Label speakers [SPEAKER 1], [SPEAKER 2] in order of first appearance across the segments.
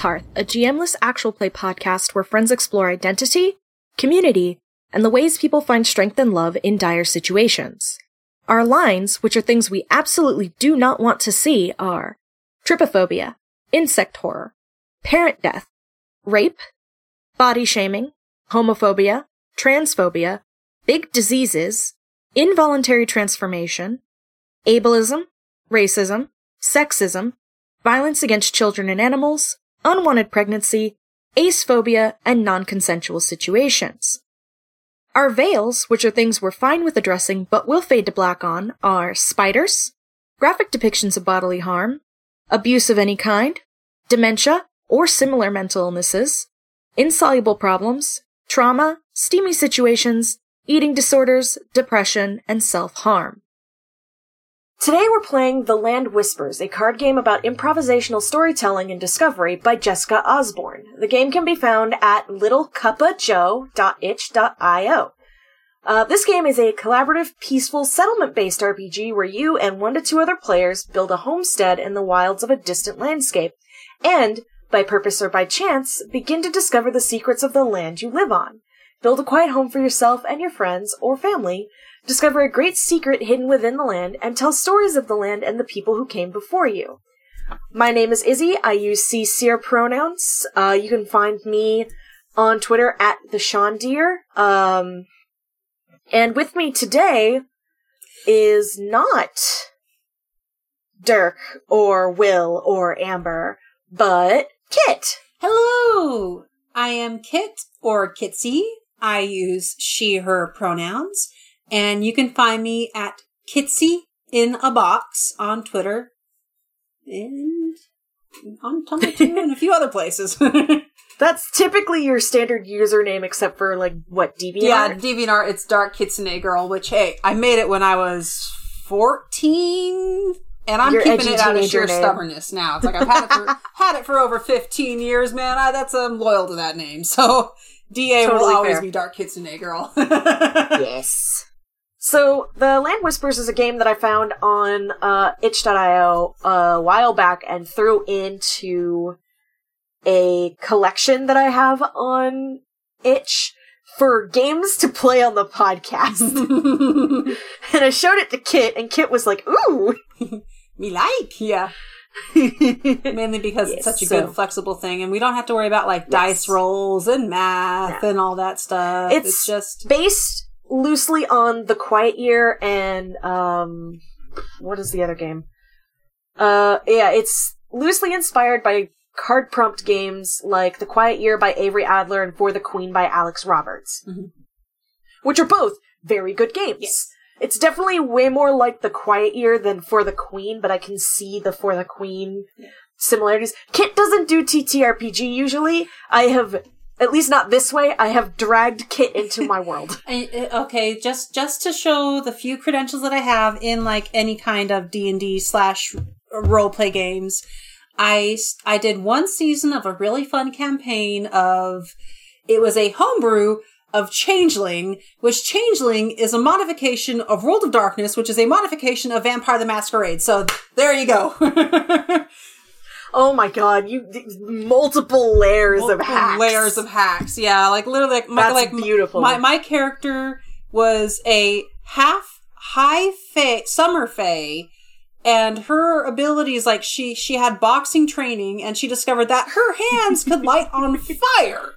[SPEAKER 1] Hearth, a GMless actual play podcast where friends explore identity, community, and the ways people find strength and love in dire situations. Our lines, which are things we absolutely do not want to see, are trypophobia, insect horror, parent death, rape, body shaming, homophobia, transphobia, big diseases, involuntary transformation, ableism, racism, sexism, violence against children and animals, unwanted pregnancy, acephobia, and non-consensual situations. Our veils, which are things we're fine with addressing but will fade to black on, are spiders, graphic depictions of bodily harm, abuse of any kind, dementia or similar mental illnesses, insoluble problems, trauma, steamy situations, eating disorders, depression, and self-harm. Today we're playing The Land Whispers, a card game about improvisational storytelling and discovery by Jessica Osborne. The game can be found at littlecuppajoe.itch.io. Uh, this game is a collaborative, peaceful, settlement-based RPG where you and one to two other players build a homestead in the wilds of a distant landscape, and, by purpose or by chance, begin to discover the secrets of the land you live on. Build a quiet home for yourself and your friends or family, discover a great secret hidden within the land, and tell stories of the land and the people who came before you. My name is Izzy. I use C Seer pronouns. Uh, you can find me on Twitter at the Sean Deer. Um, and with me today is not Dirk or Will or Amber, but Kit.
[SPEAKER 2] Hello! I am Kit or Kitsy. I use she, her pronouns. And you can find me at Kitsy in a box on Twitter and on Tumblr too and a few other places.
[SPEAKER 1] That's typically your standard username, except for like what DeviantArt.
[SPEAKER 2] yeah, DeviantArt, it's Dark Kitsune Girl, which hey, I made it when I was 14 and I'm
[SPEAKER 1] Your
[SPEAKER 2] keeping it out of sheer
[SPEAKER 1] name.
[SPEAKER 2] stubbornness now. It's like I've had it for had it for over 15 years, man. I, that's I'm loyal to that name. So DA
[SPEAKER 1] Totally
[SPEAKER 2] will always
[SPEAKER 1] fair.
[SPEAKER 2] be Dark Kitsune Girl.
[SPEAKER 1] yes. So, The Land Whispers is a game that I found on uh, itch.io a while back and threw into a collection that I have on itch for games to play on the podcast. and I showed it to Kit, and Kit was like, ooh!
[SPEAKER 2] Me like, yeah. Mainly because it's such a
[SPEAKER 1] so-
[SPEAKER 2] good flexible thing, and we don't have to worry about like dice rolls and math
[SPEAKER 1] No.
[SPEAKER 2] and all that stuff.
[SPEAKER 1] It's-
[SPEAKER 2] It's, just
[SPEAKER 1] based loosely on The Quiet Year and um what is the other game? Uh yeah, it's loosely inspired by card prompt games like The Quiet Year by Avery Alder and For the Queen by Alex Roberts.
[SPEAKER 2] Mhm.
[SPEAKER 1] Which are both very good games.
[SPEAKER 2] Yes.
[SPEAKER 1] It's definitely way more like The Quiet Year than For the Queen, but I can see the For the Queen similarities. Kit doesn't do TTRPG usually. I have at least not this way. I have dragged Kit into my world.
[SPEAKER 2] I- I- okay. Just just to show the few credentials that I have in like any kind of D and D slash role play games. i did one season of a really fun campaign of it was a homebrew of Changeling, which Changeling is a modification of World of Darkness, which is a modification of Vampire the Masquerade. So there you go.
[SPEAKER 1] Oh my god, you multiple layers of hacks.
[SPEAKER 2] layers of hacks. Yeah, like literally, like my,
[SPEAKER 1] That's
[SPEAKER 2] like
[SPEAKER 1] beautiful.
[SPEAKER 2] My my character was a half high fae, summer fae, and her abilities like she she had boxing training, and she discovered that her hands could light on fire.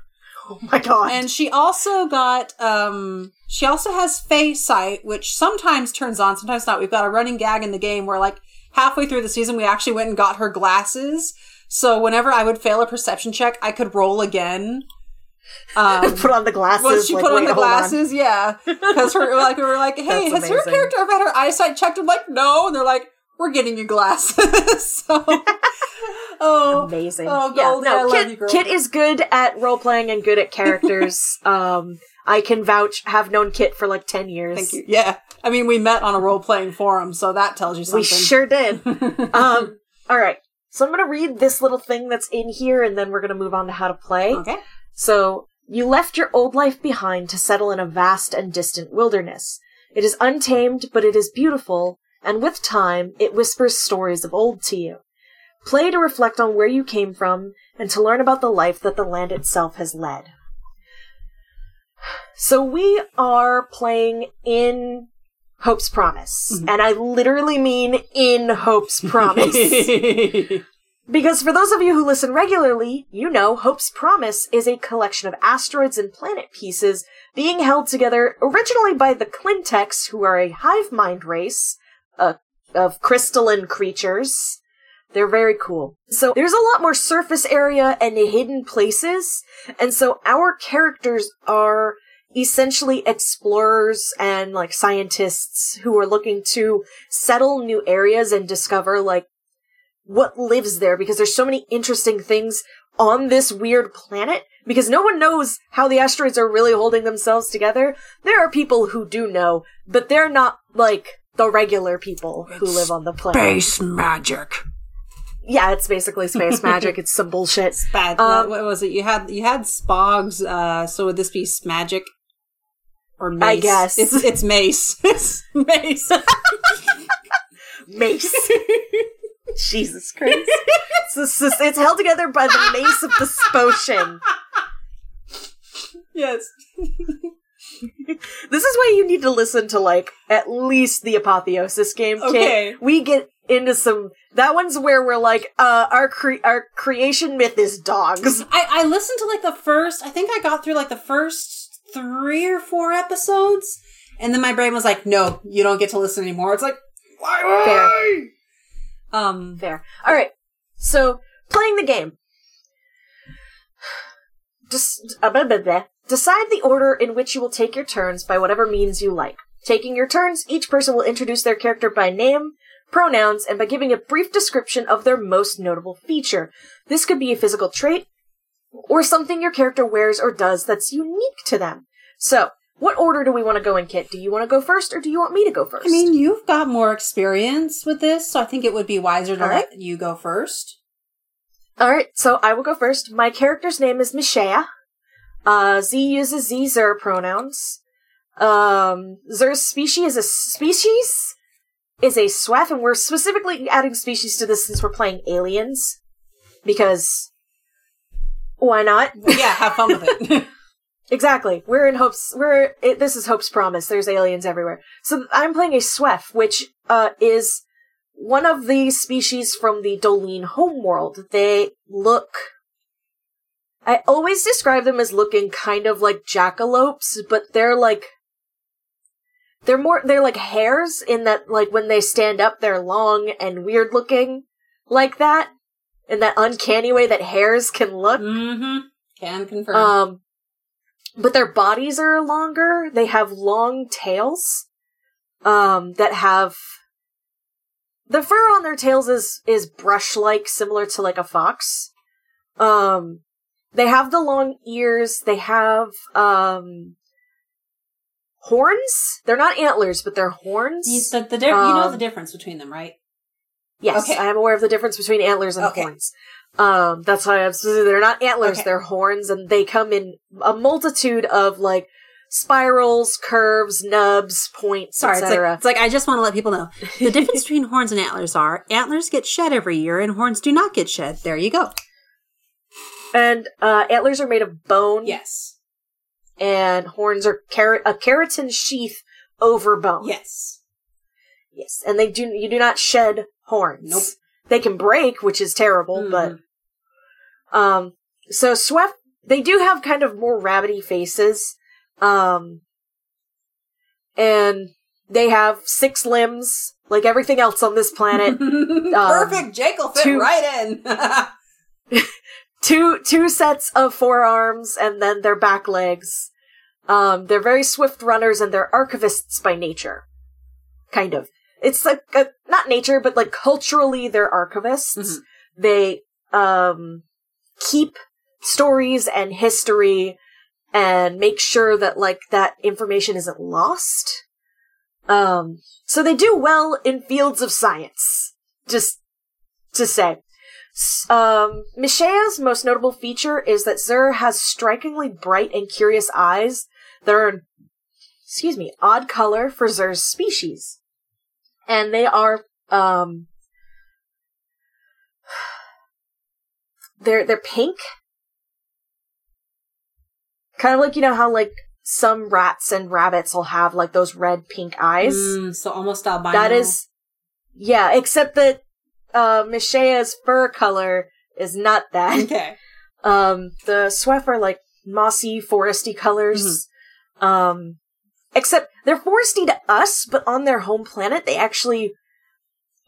[SPEAKER 1] oh my god.
[SPEAKER 2] And she also got um she also has Fae sight, which sometimes turns on, sometimes not. We've got a running gag in the game where like halfway through the season we actually went and got her glasses. So whenever I would fail a perception check, I could roll again. Um,
[SPEAKER 1] put on the glasses.
[SPEAKER 2] well, she
[SPEAKER 1] like,
[SPEAKER 2] put on the glasses, yeah. Because her like we were like, hey,
[SPEAKER 1] That's
[SPEAKER 2] has her
[SPEAKER 1] amazing.
[SPEAKER 2] character ever had her eyesight checked? I'm like, no, and they're like, we're getting you glasses. so, oh,
[SPEAKER 1] Amazing.
[SPEAKER 2] Oh,
[SPEAKER 1] yeah,
[SPEAKER 2] Goldie,
[SPEAKER 1] no,
[SPEAKER 2] love
[SPEAKER 1] Kit,
[SPEAKER 2] you, girl.
[SPEAKER 1] Kit is good at role playing and good at characters. um, I can vouch. Have known Kit for like ten years.
[SPEAKER 2] Thank you. Yeah, I mean, we met on a role playing forum, so that tells you something.
[SPEAKER 1] We sure did. um, all right. So I'm gonna read this little thing that's in here, and then we're gonna move on to how to play.
[SPEAKER 2] okay.
[SPEAKER 1] So, you left your old life behind to settle in a vast and distant wilderness. It is untamed, but it is beautiful, and with time, it whispers stories of old to you. Play to reflect on where you came from and to learn about the life that the land itself has led. So we are playing in Hope's Promise.
[SPEAKER 2] Mhm.
[SPEAKER 1] And I literally mean in Hope's Promise. because for those of you who listen regularly, you know Hope's Promise is a collection of asteroids and planet pieces being held together originally by the Clintex, who are a hive mind race uh, of crystalline creatures. They're very cool. So there's a lot more surface area and hidden places, and so our characters are essentially explorers and like scientists who are looking to settle new areas and discover like what lives there because there's so many interesting things on this weird planet because no one knows how the asteroids are really holding themselves together. There are people who do know, but they're not like the regular people who live on the planet.
[SPEAKER 3] Space magic.
[SPEAKER 1] Yeah, it's basically space magic. It's some bullshit.
[SPEAKER 2] Bad.
[SPEAKER 1] Um,
[SPEAKER 2] what was it? You had you had Spogs. Uh, so would this be Smagic or Mace?
[SPEAKER 1] I guess.
[SPEAKER 2] it's it's Mace. it's Mace.
[SPEAKER 1] Mace. Jesus Christ. It's, it's, it's- held together by the mace of the Spotion.
[SPEAKER 2] yes.
[SPEAKER 1] This is why you need to listen to like at least the apotheosis game.
[SPEAKER 2] Okay.
[SPEAKER 1] we get into some. That one's where we're like, uh, our cre- our creation myth is dogs.
[SPEAKER 2] I I listened to like the first. I think I got through like the first three or four episodes, and then my brain was like, "No, you don't get to listen anymore." It's like, why? Um.
[SPEAKER 1] Fair. All right. So playing the game. Just uh, blah, blah, blah. decide the order in which you will take your turns by whatever means you like. Taking your turns, each person will introduce their character by name, pronouns, and by giving a brief description of their most notable feature. This could be a physical trait or something your character wears or does that's unique to them. So, what order do we want to go in, Kit? Do you want to go first or do you want me to go first?
[SPEAKER 2] I mean, you've got more experience with this, so I think it would be wiser to
[SPEAKER 1] right.
[SPEAKER 2] let you go first.
[SPEAKER 1] All right, so I will go first. My character's name is Mishea. Uh, Z uses Z Zer pronouns. Um, Zer's species is a species is a swaff, and we're specifically adding species to this since we're playing aliens because why not?
[SPEAKER 2] Yeah, have fun with it.
[SPEAKER 1] Exactly. We're in Hope's. We're it, this is Hope's promise. There's aliens everywhere. So I'm playing a Sweff, which uh is one of the species from the Dolene homeworld. They look. I always describe them as looking kind of like jackalopes, but they're like. They're more. They're like hares in that, like when they stand up, they're long and weird looking, like that, in that uncanny way that hares can look.
[SPEAKER 2] mm-hmm. Can confirm.
[SPEAKER 1] Um, but their bodies are longer. They have long tails, um, that have the fur on their tails is is brush like, similar to like a fox. Um, they have the long ears. They have um horns. They're not antlers, but they're horns.
[SPEAKER 2] you, the, the di- you know
[SPEAKER 1] um,
[SPEAKER 2] the difference between them, right?
[SPEAKER 1] Yes,
[SPEAKER 2] Okay.
[SPEAKER 1] I am aware of the difference between antlers and
[SPEAKER 2] Okay.
[SPEAKER 1] horns. Um, that's why I'm, they're not antlers,
[SPEAKER 2] Okay.
[SPEAKER 1] they're horns, and they come in a multitude of like spirals, curves, nubs, points,
[SPEAKER 2] Sorry, it's like,
[SPEAKER 1] etc.
[SPEAKER 2] it's like I just want to let people know the difference between horns and antlers are antlers get shed every year and horns do not get shed. There you go.
[SPEAKER 1] And uh, antlers are made of bone,
[SPEAKER 2] Yes.
[SPEAKER 1] and horns are ker- a keratin sheath over bone.
[SPEAKER 2] Yes.
[SPEAKER 1] Yes, and they do you do not shed horns.
[SPEAKER 2] Nope.
[SPEAKER 1] They can break, which is terrible, but
[SPEAKER 2] Mhm.
[SPEAKER 1] Um, so Sweff, they do have kind of more rabbity faces. Um, and they have six limbs, like everything else on this planet.
[SPEAKER 2] Perfect. Jake will fit
[SPEAKER 1] two-
[SPEAKER 2] right in.
[SPEAKER 1] two, two sets of forearms and then their back legs. Um, they're very swift runners and they're archivists by nature. Kind of. It's like, uh, not nature, but like culturally they're archivists.
[SPEAKER 2] Mhm.
[SPEAKER 1] They, um, keep stories and history and make sure that like that information isn't lost. Um, so they do well in fields of science. Just to say. Um, Mishea's most notable feature is that Zur has strikingly bright and curious eyes that are, excuse me, odd color for Zur's species. And they are, um, they're they're pink. Kind of like you know how like some rats and rabbits will have like those red pink eyes.
[SPEAKER 2] Mm, so almost albino.
[SPEAKER 1] That is, yeah. Except that uh, Mishaya's fur color is not that.
[SPEAKER 2] okay.
[SPEAKER 1] Um, the Swef are like mossy, foresty colors. Um, except they're foresty to us, but on their home planet, they actually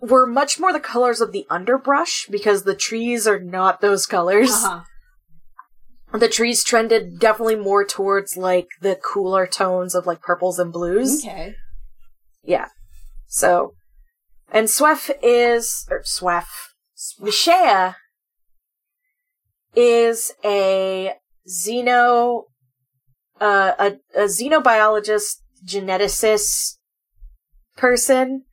[SPEAKER 1] were much more the colors of the underbrush because the trees are not those colors.
[SPEAKER 2] Uh-huh.
[SPEAKER 1] The trees trended definitely more towards like the cooler tones of like purples and blues.
[SPEAKER 2] Okay.
[SPEAKER 1] Yeah. So, and Swef is, or Swef, Mishaya is a xeno, uh, a, a xenobiologist, geneticist person.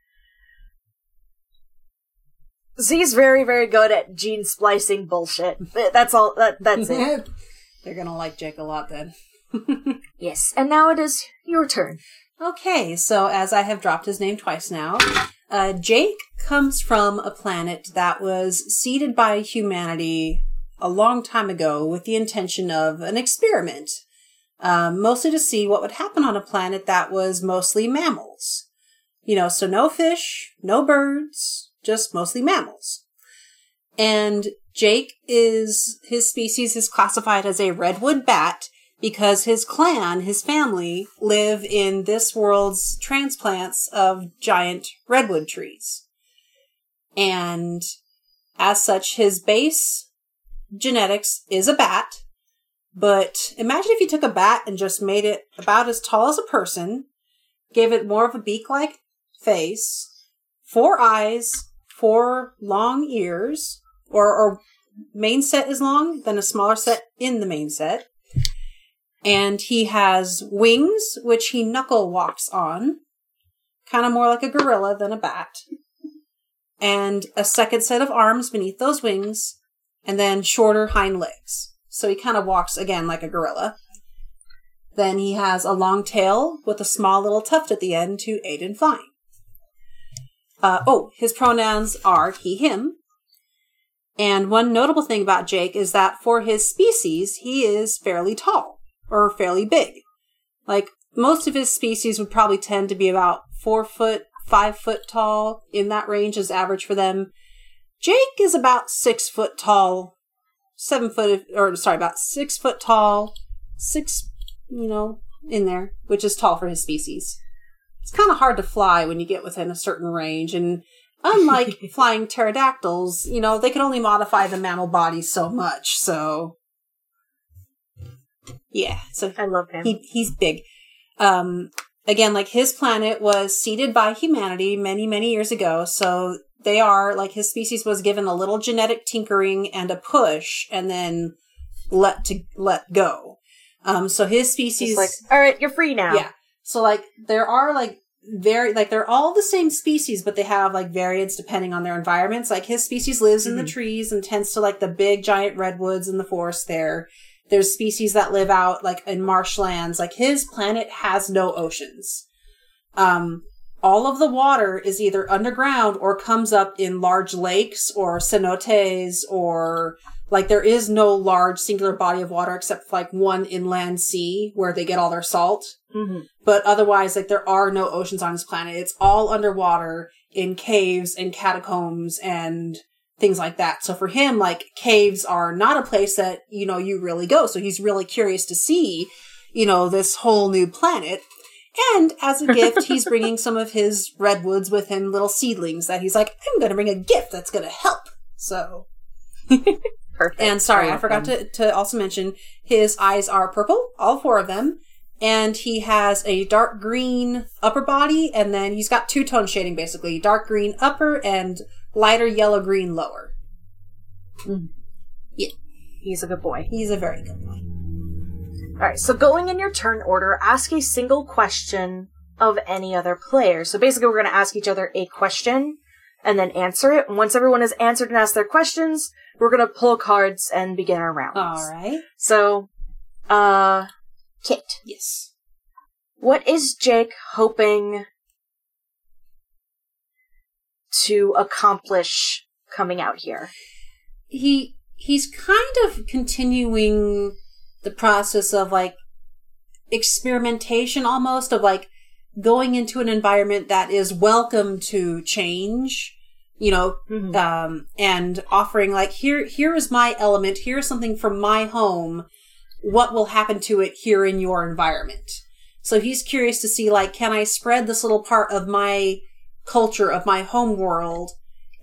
[SPEAKER 1] Z's very, very good at gene splicing bullshit. That's all, that, that's it.
[SPEAKER 2] They're gonna like Jake a lot then.
[SPEAKER 1] yes. And now it is your turn.
[SPEAKER 2] Okay, so as I have dropped his name twice now, uh, Jake comes from a planet that was seeded by humanity a long time ago with the intention of an experiment, um, mostly to see what would happen on a planet that was mostly mammals. You know, so no fish, no birds, just mostly mammals. And Jake is, his species is classified as a redwood bat because his clan, his family, live in this world's transplants of giant redwood trees. And as such, his base genetics is a bat. But imagine if you took a bat and just made it about as tall as a person, gave it more of a beak like face, four eyes, four long ears, or, or main set is long, then a smaller set in the main set. And he has wings, which he knuckle walks on, kind of more like a gorilla than a bat. And a second set of arms beneath those wings, and then shorter hind legs. So he kind of walks again like a gorilla. Then he has a long tail with a small little tuft at the end to aid in flying. Uh, oh, his pronouns are he, him. And one notable thing about Jake is that for his species, he is fairly tall or fairly big. Like most of his species would probably tend to be about four foot, five foot tall. In that range is average for them. Jake is about six foot tall, seven foot, or sorry, about six foot tall, six, you know, in there, which is tall for his species. It's kind of hard to fly when you get within a certain range, and unlike flying pterodactyls, you know, they can only modify the mammal body so much, so. Yeah, so
[SPEAKER 1] I love him.
[SPEAKER 2] he he's big. Um, again, like his planet was seeded by humanity many many years ago, so they are like his species was given a little genetic tinkering and a push, and then let to let go. Um, so his species,
[SPEAKER 1] like, all right, you're free now.
[SPEAKER 2] yeah. So like there are like very like they're all the same species, but they have like variants depending on their environments. Like his species lives in the trees and tends to like the big giant redwoods in the forest there. There's species that live out like in marshlands. Like his planet has no oceans. Um, all of the water is either underground or comes up in large lakes or cenotes or like there is no large singular body of water except for like one inland sea where they get all their salt.
[SPEAKER 1] hmm
[SPEAKER 2] But otherwise, like there are no oceans on this planet. It's all underwater in caves and catacombs and things like that. So for him, like caves are not a place that, you know, you really go. So he's really curious to see, you know, this whole new planet. And as a gift, he's bringing some of his redwoods with him, little seedlings that he's like, I'm going to bring a gift that's going to help. So,
[SPEAKER 1] Perfect.
[SPEAKER 2] and sorry, I forgot to, to also mention his eyes are purple, all four of them. And he has a dark green upper body, and then he's got two tone shading basically dark green upper and lighter yellow green lower. Hmm.
[SPEAKER 1] Yeah, He's a good boy.
[SPEAKER 2] He's a very good boy.
[SPEAKER 1] All right, so going in your turn order, ask a single question of any other player. So basically, we're going to ask each other a question and then answer it. And once everyone has answered and asked their questions, we're going to pull cards and begin our rounds.
[SPEAKER 2] All right.
[SPEAKER 1] So, uh, Kit,
[SPEAKER 2] Yes.
[SPEAKER 1] what is Jake hoping to accomplish coming out here?
[SPEAKER 2] he he's kind of continuing the process of like experimentation almost of like going into an environment that is welcome to change you know
[SPEAKER 1] Mhm.
[SPEAKER 2] um and offering like here here is my element here's something from my home what will happen to it here in your environment so he's curious to see like can i spread this little part of my culture of my home world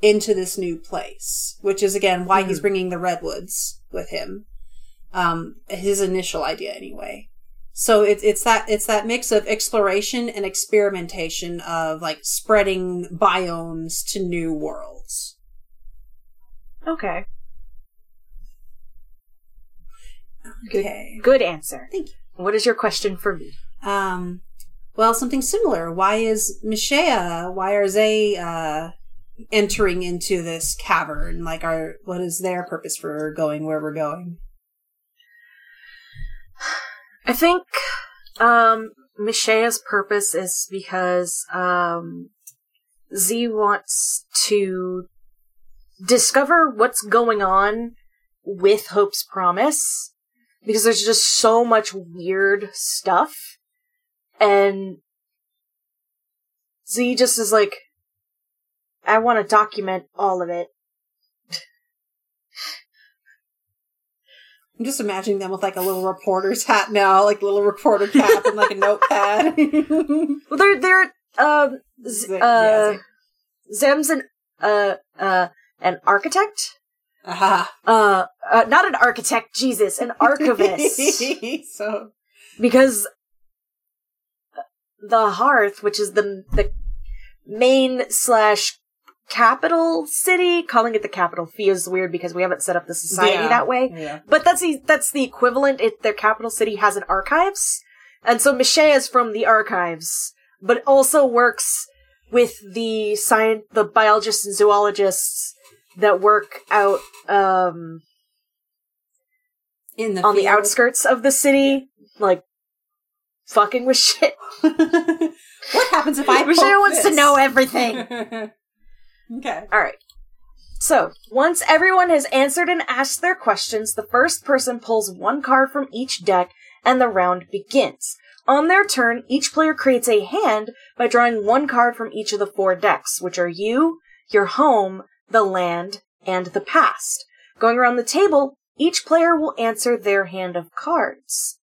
[SPEAKER 2] into this new place which is again why he's
[SPEAKER 1] Mhm.
[SPEAKER 2] bringing the redwoods with him um his initial idea anyway so it's it's that it's that mix of exploration and experimentation of like spreading biomes to new worlds.
[SPEAKER 1] Okay. Good.
[SPEAKER 2] Okay.
[SPEAKER 1] Good answer.
[SPEAKER 2] Thank you.
[SPEAKER 1] What is your question for me?
[SPEAKER 2] Um well something similar. Why is Mishea why are they uh entering into this cavern? Like are what is their purpose for going where we're going?
[SPEAKER 1] I think um purpose is because um Z wants to discover what's going on with Hope's Promise because there's just so much weird stuff and Z just is like I want to document all of it.
[SPEAKER 2] I'm just imagining them with like a little reporter's hat now, like a little reporter cap and like a notepad.
[SPEAKER 1] Well, they're they're um Z- uh Zem's an uh uh an architect.
[SPEAKER 2] Aha.
[SPEAKER 1] Uh, uh not an architect, Jesus, an archivist.
[SPEAKER 2] so
[SPEAKER 1] because the hearth, which is the the main slash capital city, calling it the capital feels weird because we haven't set up the society
[SPEAKER 2] Yeah.
[SPEAKER 1] that way.
[SPEAKER 2] yeah.
[SPEAKER 1] But that's the that's the equivalent. It their capital city has an archives, and so Michelle is from the archives, but also works with the science, the biologists and zoologists that work out um
[SPEAKER 2] In the
[SPEAKER 1] on the outskirts of the city, like fucking with shit.
[SPEAKER 2] what happens if I
[SPEAKER 1] Michelle wants to know everything.
[SPEAKER 2] okay.
[SPEAKER 1] All right. So, once everyone has answered and asked their questions, the first person pulls one card from each deck and the round begins. On their turn, each player creates a hand by drawing one card from each of the four decks, which are you, your home, the land, and the past. Going around the table, each player will answer their hand of cards.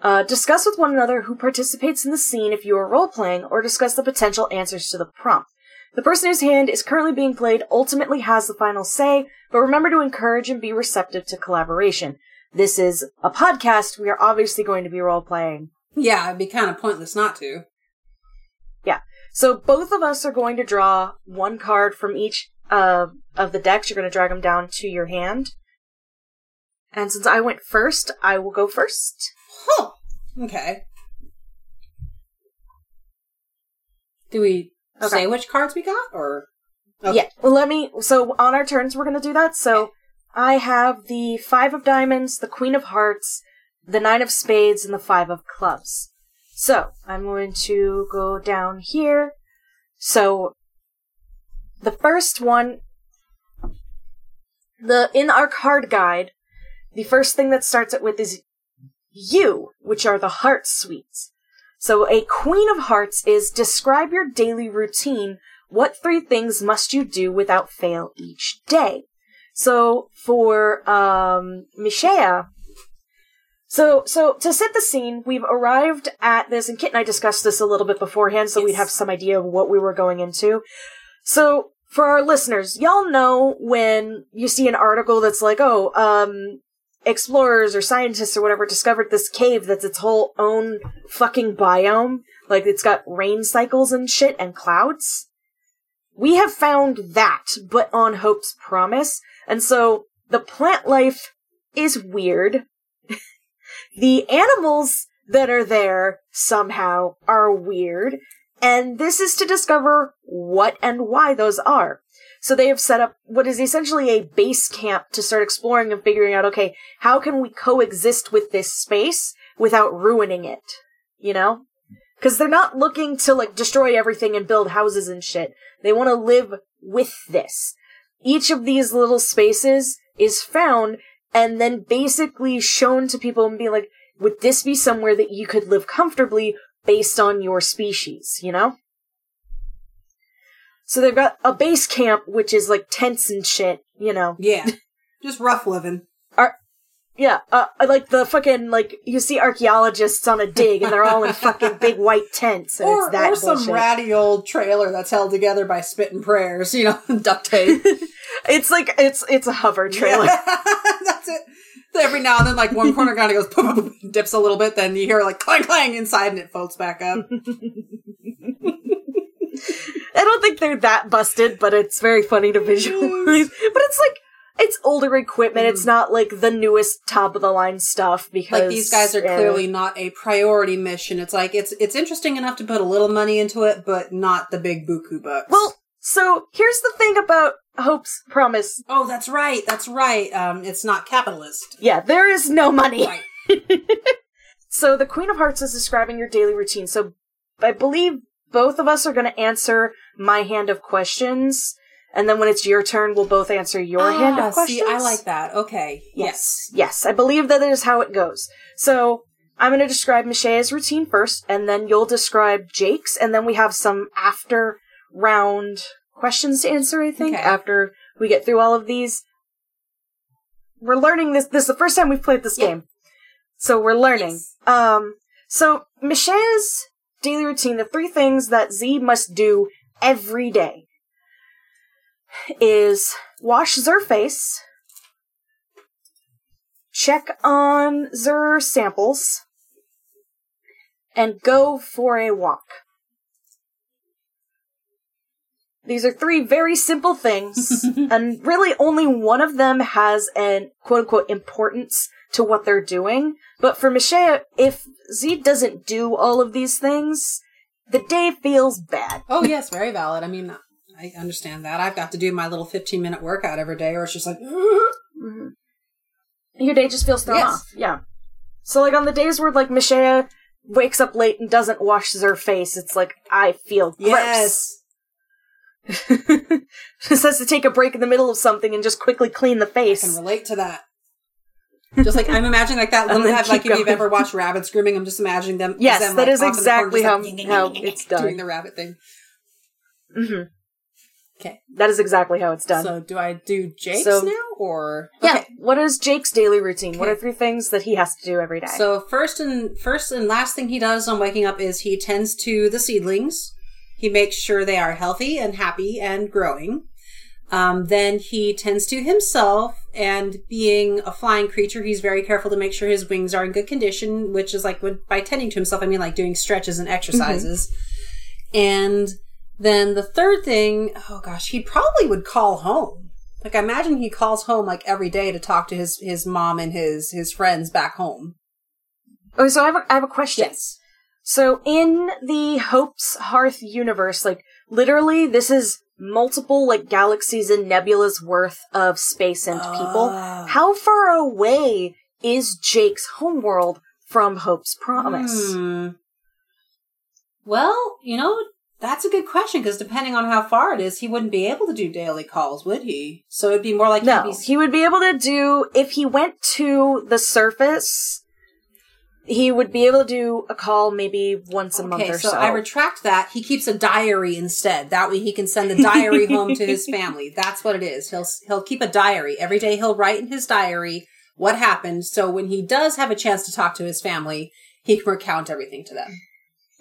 [SPEAKER 1] Uh, discuss with one another who participates in the scene if you are role playing, or discuss the potential answers to the prompt. The person whose hand is currently being played ultimately has the final say, but remember to encourage and be receptive to collaboration. This is a podcast. We are obviously going to be role playing.
[SPEAKER 2] Yeah, it'd be kind of pointless not to. Yeah.
[SPEAKER 1] So both of us are going to draw one card from each uh, of the decks. You're going to drag them down to your hand. And since I went first, I will go first.
[SPEAKER 2] Huh. Okay. Do we
[SPEAKER 1] Okay.
[SPEAKER 2] say which cards we got, or Okay.
[SPEAKER 1] Yeah. Well, let me. So on our turns, we're going to do that. So I have the five of diamonds, the queen of hearts, the nine of spades, and the five of clubs. So I'm going to go down here. So the first one, the in our card guide, the first thing that starts it with is you, which are the heart suites. So a queen of hearts is describe your daily routine what three things must you do without fail each day? So for um so so to set the scene, we've arrived at this, and Kit and I discussed this a little bit beforehand, so we'd have some idea of what we were going into. So for our listeners, y'all know when you see an article that's like, oh, um, explorers or scientists or whatever discovered this cave that's its whole own fucking biome. Like it's got rain cycles and shit and clouds. We have found that, but on Hope's Promise. And so the plant life is weird. the animals that are there somehow are weird. And this is to discover what and why those are. So they have set up what is essentially a base camp to start exploring and figuring out, okay, how can we coexist with this space without ruining it? You know? Because they're not looking to like destroy everything and build houses and shit. They want to live with this. each of these little spaces is found and then basically shown to people and be like, would this be somewhere that you could live comfortably based on your species, you know? So they've got a base camp, which is like tents and shit, you know.
[SPEAKER 2] Yeah. Just rough living.
[SPEAKER 1] Yeah, uh, like the fucking, like, you see archaeologists on a dig and they're all in fucking big white tents and
[SPEAKER 2] Or,
[SPEAKER 1] it's that
[SPEAKER 2] or some
[SPEAKER 1] bullshit.
[SPEAKER 2] ratty old trailer that's held together by spit and prayers, you know, duct tape.
[SPEAKER 1] it's like, it's, it's a hover trailer.
[SPEAKER 2] Yeah. that's it. Every now and then, like one corner kind of goes, dips a little bit, then you hear like clang clang inside and it folds back up.
[SPEAKER 1] I don't think they're that busted, but it's very funny to visualize. but it's like it's older equipment. It's not like the newest top of the line stuff because
[SPEAKER 2] like these guys are
[SPEAKER 1] uh,
[SPEAKER 2] clearly not a priority mission. It's like it's it's interesting enough to put a little money into it, but not the big buku bucks.
[SPEAKER 1] Well, so here's the thing about Hope's Promise.
[SPEAKER 2] oh, that's right, that's right. Um, it's not capitalist.
[SPEAKER 1] Yeah, there is no money.
[SPEAKER 2] Right.
[SPEAKER 1] So the Queen of Hearts is describing your daily routine. So I believe both of us are going to answer my hand of questions, and then when it's your turn, we'll both answer your hand
[SPEAKER 2] Ah,
[SPEAKER 1] of questions.
[SPEAKER 2] See, I like that. Okay. Yes.
[SPEAKER 1] Yes, I believe that is how it goes. So I'm going to describe Michea's routine first, and then you'll describe Jake's, and then we have some after round questions to answer, I think,
[SPEAKER 2] Okay.
[SPEAKER 1] after we get through all of these. We're learning this. This is the first time we've played this
[SPEAKER 2] Yeah.
[SPEAKER 1] game. So we're learning.
[SPEAKER 2] Yes.
[SPEAKER 1] Um, so Michea's daily routine, the three things that Z must do every day is wash their face, check on their samples, and go for a walk. These are three very simple things, and really only one of them has an quote unquote importance to what they're doing. But for Michelle, if Z doesn't do all of these things, the day feels bad.
[SPEAKER 2] Oh yes, very valid. I mean, I understand that. I've got to do my little 15 minute workout every day, or it's just like,
[SPEAKER 1] Mhm. Your day just feels thrown
[SPEAKER 2] Yes.
[SPEAKER 1] off. Yeah. So like on the days where like Michelle wakes up late and doesn't wash her face, it's like I feel gross.
[SPEAKER 2] yes.
[SPEAKER 1] just has to take a break in the middle of something and just quickly clean the
[SPEAKER 2] I
[SPEAKER 1] face.
[SPEAKER 2] can relate to that. Just like I'm imagining, like that little
[SPEAKER 1] then
[SPEAKER 2] like if you've ever watched rabbits grooming, I'm just imagining them.
[SPEAKER 1] Yes,
[SPEAKER 2] them,
[SPEAKER 1] that
[SPEAKER 2] like,
[SPEAKER 1] is
[SPEAKER 2] off in the corner,
[SPEAKER 1] exactly how-
[SPEAKER 2] like,
[SPEAKER 1] how it's done.
[SPEAKER 2] Doing the rabbit thing.
[SPEAKER 1] hmm
[SPEAKER 2] Okay.
[SPEAKER 1] That is exactly how it's done.
[SPEAKER 2] So do I do Jake's
[SPEAKER 1] So-
[SPEAKER 2] now or
[SPEAKER 1] yeah. What is Jake's daily routine? What are three things that he has to do every day?
[SPEAKER 2] So first and first and last thing he does on waking up is he tends to the seedlings. He makes sure they are healthy and happy and growing. Um, then he tends to himself, and being a flying creature, he's very careful to make sure his wings are in good condition. Which is like when, by tending to himself, I mean like doing stretches and exercises. And then the third thing, oh gosh, he probably would call home. Like I imagine he calls home like every day to talk to his his mom and his his friends back home.
[SPEAKER 1] oh, so I have a, I have a question.
[SPEAKER 2] Yes.
[SPEAKER 1] So in the Hope's Hearth universe, like literally, this is multiple like galaxies and nebulas worth of space and people.
[SPEAKER 2] Ah.
[SPEAKER 1] How far away is Jake's homeworld from Hope's Promise?
[SPEAKER 2] Hmm. Well, you know, that's a good question because depending on how far it is, he wouldn't be able to do daily calls, would he? So it'd be more like
[SPEAKER 1] No,
[SPEAKER 2] be
[SPEAKER 1] he would be able to do if he went to the surface. He would be able to do a call maybe once a month or
[SPEAKER 2] so
[SPEAKER 1] so.
[SPEAKER 2] I retract that. He keeps a diary instead. That way, he can send the diary home to his family. That's what it is. He'll he'll keep a diary every day. He'll write in his diary what happened. So when he does have a chance to talk to his family, he can recount everything to them.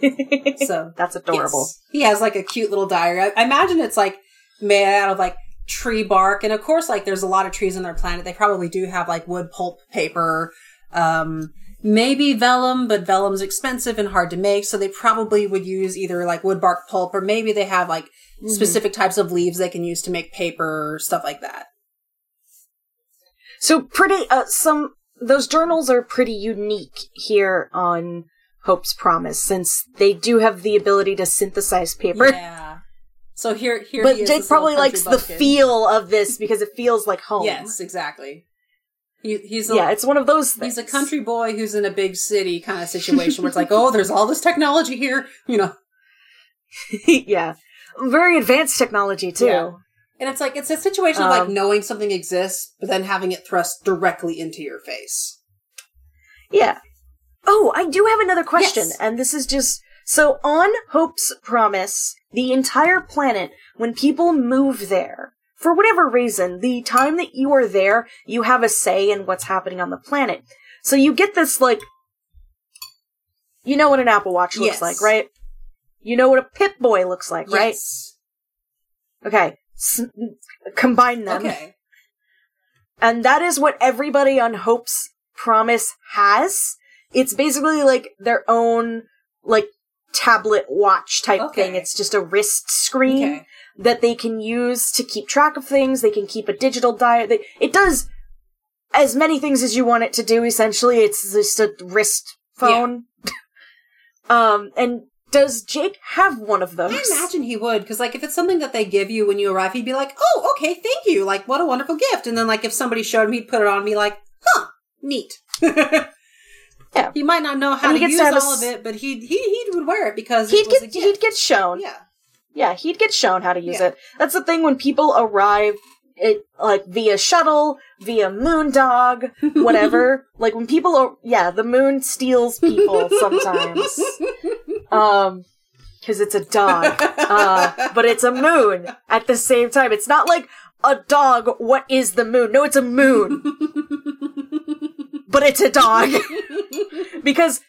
[SPEAKER 2] So
[SPEAKER 1] That's adorable.
[SPEAKER 2] He has like a cute little diary. I, I imagine it's like made out of like tree bark, and of course, like there's a lot of trees on their planet. They probably do have like wood pulp paper, um, maybe vellum, but vellum's expensive and hard to make, so they probably would use either like wood bark pulp, or maybe they have like specific types of leaves they can use to make paper, stuff like that.
[SPEAKER 1] So pretty uh some those journals are pretty unique here on Hope's Promise since they do have the ability to synthesize paper.
[SPEAKER 2] Yeah. So here, here,
[SPEAKER 1] But
[SPEAKER 2] he
[SPEAKER 1] Jake probably likes the feel of this because it feels like home.
[SPEAKER 2] Yes, exactly. He, he's a,
[SPEAKER 1] Yeah, it's one of those things.
[SPEAKER 2] He's a country boy who's in a big city kind of situation where it's like, oh, there's all this technology here, you know.
[SPEAKER 1] yeah. Very advanced technology too.
[SPEAKER 2] Yeah. And it's like it's a situation of like
[SPEAKER 1] Um,
[SPEAKER 2] knowing something exists, but then having it thrust directly into your face.
[SPEAKER 1] Yeah. Oh, I do have another question,
[SPEAKER 2] Yes.
[SPEAKER 1] and this is just so on Hope's Promise, the entire planet, when people move there, for whatever reason, the time that you are there, you have a say in what's happening on the planet. So you get this like you know what an Apple Watch looks
[SPEAKER 2] Yes.
[SPEAKER 1] like, right? You know what a Pip Boy looks like, right? Okay. S- combine them.
[SPEAKER 2] Okay.
[SPEAKER 1] And that is what everybody on Hope's Promise has. It's basically like their own, like, tablet watch type
[SPEAKER 2] Okay.
[SPEAKER 1] thing. It's just a wrist screen
[SPEAKER 2] Okay.
[SPEAKER 1] That they can use to keep track of things. They can keep a digital diet. They, it does as many things as you want it to do, essentially. It's just a wrist phone. um, and does Jake have one of those?
[SPEAKER 2] I imagine he would, because like if it's something that they give you when you arrive, he'd be like, "Oh, okay, thank you. Like, what a wonderful gift." And then like if somebody showed him, he'd put it on and be like, "Huh, neat."
[SPEAKER 1] Yeah.
[SPEAKER 2] He might not know how to use
[SPEAKER 1] to
[SPEAKER 2] all
[SPEAKER 1] s-
[SPEAKER 2] of it, but he he he would wear it because
[SPEAKER 1] He'd get, he'd get shown.
[SPEAKER 2] yeah.
[SPEAKER 1] Yeah, he'd get shown how to use
[SPEAKER 2] Yeah.
[SPEAKER 1] it. That's the thing when people arrive, it like via shuttle, via moondog, whatever. like when people are, yeah, the moon steals people sometimes. Um, because it's a dog, uh, but it's a moon at the same time. It's not like a dog. What is the moon? No, it's a moon, but it's a dog. because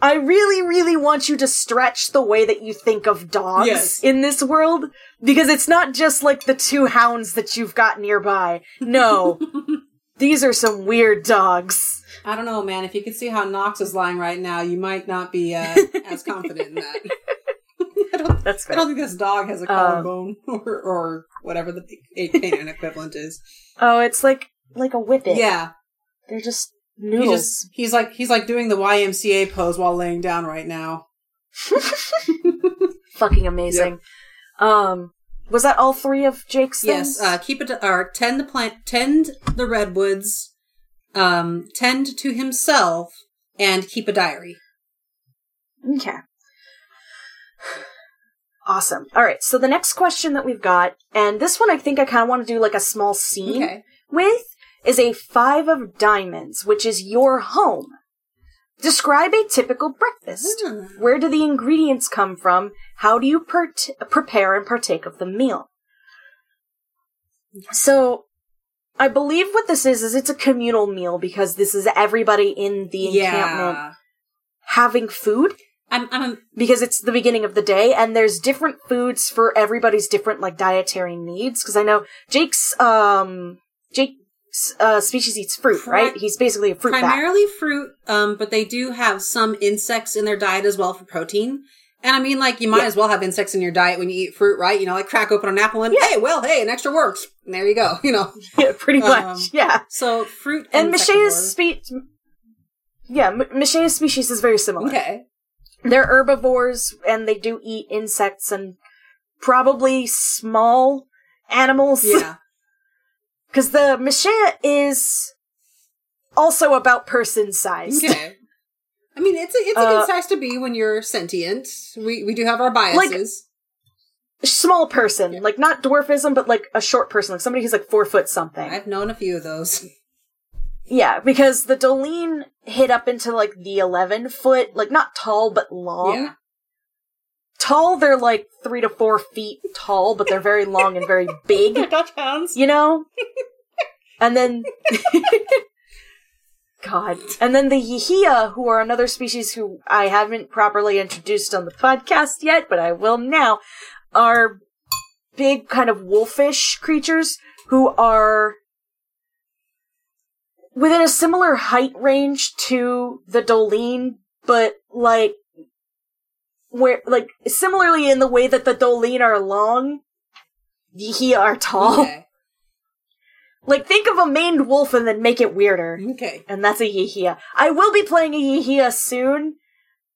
[SPEAKER 1] I really, really want you to stretch the way that you think of dogs
[SPEAKER 2] Yes.
[SPEAKER 1] in this world, because it's not just like the two hounds that you've got nearby. No. These are some weird dogs.
[SPEAKER 2] I don't know, man. If you could see how Knox is lying right now, you might not be uh, as confident in that. I don't,
[SPEAKER 1] That's
[SPEAKER 2] I don't think this dog has a
[SPEAKER 1] Um,
[SPEAKER 2] collarbone or, or whatever the canine equivalent is.
[SPEAKER 1] Oh, it's like like a whippet.
[SPEAKER 2] Yeah,
[SPEAKER 1] They're just
[SPEAKER 2] he just he's like he's like doing the YMCA pose while laying down right now.
[SPEAKER 1] Fucking amazing. Um, was that all three of Jake's
[SPEAKER 2] Yes, uh, keep it or tend the plant, tend the redwoods, um, tend to himself, and keep a diary.
[SPEAKER 1] Okay. Awesome. All right. So the next question that we've got, and this one I think I kind of want to do like a small scene
[SPEAKER 2] Okay.
[SPEAKER 1] with, is a five of diamonds, which is your home. Describe a typical breakfast.
[SPEAKER 2] Hmm.
[SPEAKER 1] Where do the ingredients come from? How do you part- prepare and partake of the meal? So, I believe what this is is it's a communal meal because this is everybody in the encampment
[SPEAKER 2] Yeah,
[SPEAKER 1] having food
[SPEAKER 2] I'm. I'm.
[SPEAKER 1] because it's the beginning of the day and there's different foods for everybody's different like dietary needs because I know Jake's um Jake's uh species eats fruit,
[SPEAKER 2] Pri-
[SPEAKER 1] right? He's basically a fruit bat.
[SPEAKER 2] primarily fruit, um, but they do have some insects in their diet as well for protein. And I mean, like, you might
[SPEAKER 1] Yeah.
[SPEAKER 2] as well have insects in your diet when you eat fruit, right? You know, like crack open an apple and,
[SPEAKER 1] Yeah.
[SPEAKER 2] hey, well, hey, an extra works. And there you go, you know.
[SPEAKER 1] yeah, pretty much.
[SPEAKER 2] Um,
[SPEAKER 1] yeah.
[SPEAKER 2] So, fruit
[SPEAKER 1] And
[SPEAKER 2] and
[SPEAKER 1] Michea's spe- Yeah, M- species is very similar.
[SPEAKER 2] Okay.
[SPEAKER 1] They're herbivores and they do eat insects and probably small animals.
[SPEAKER 2] Yeah.
[SPEAKER 1] Because the Michea is also about person sized.
[SPEAKER 2] Okay. I mean, it's a, it's a
[SPEAKER 1] Uh,
[SPEAKER 2] good size to be when you're sentient. We, we do have our biases.
[SPEAKER 1] Small person. Like not dwarfism, but like a short person. Like somebody who's like four foot something.
[SPEAKER 2] I've known a few of those.
[SPEAKER 1] Yeah, because the Dolene hit up into like the 11 foot, like not tall, but long.
[SPEAKER 2] Yeah.
[SPEAKER 1] Tall, they're like three to four feet tall, but they're very long and very big.
[SPEAKER 2] Dutch hounds.
[SPEAKER 1] you know? and then God. And then the Yihia, who are another species who I haven't properly introduced on the podcast yet, but I will now, are big kind of wolfish creatures who are within a similar height range to the Dolene, but like where like similarly in the way that the Dolene are long, Yihia are tall.
[SPEAKER 2] Okay.
[SPEAKER 1] Like, think of a maned wolf and then make it weirder.
[SPEAKER 2] Okay.
[SPEAKER 1] And that's a Yihia. I will be playing a Yihia soon.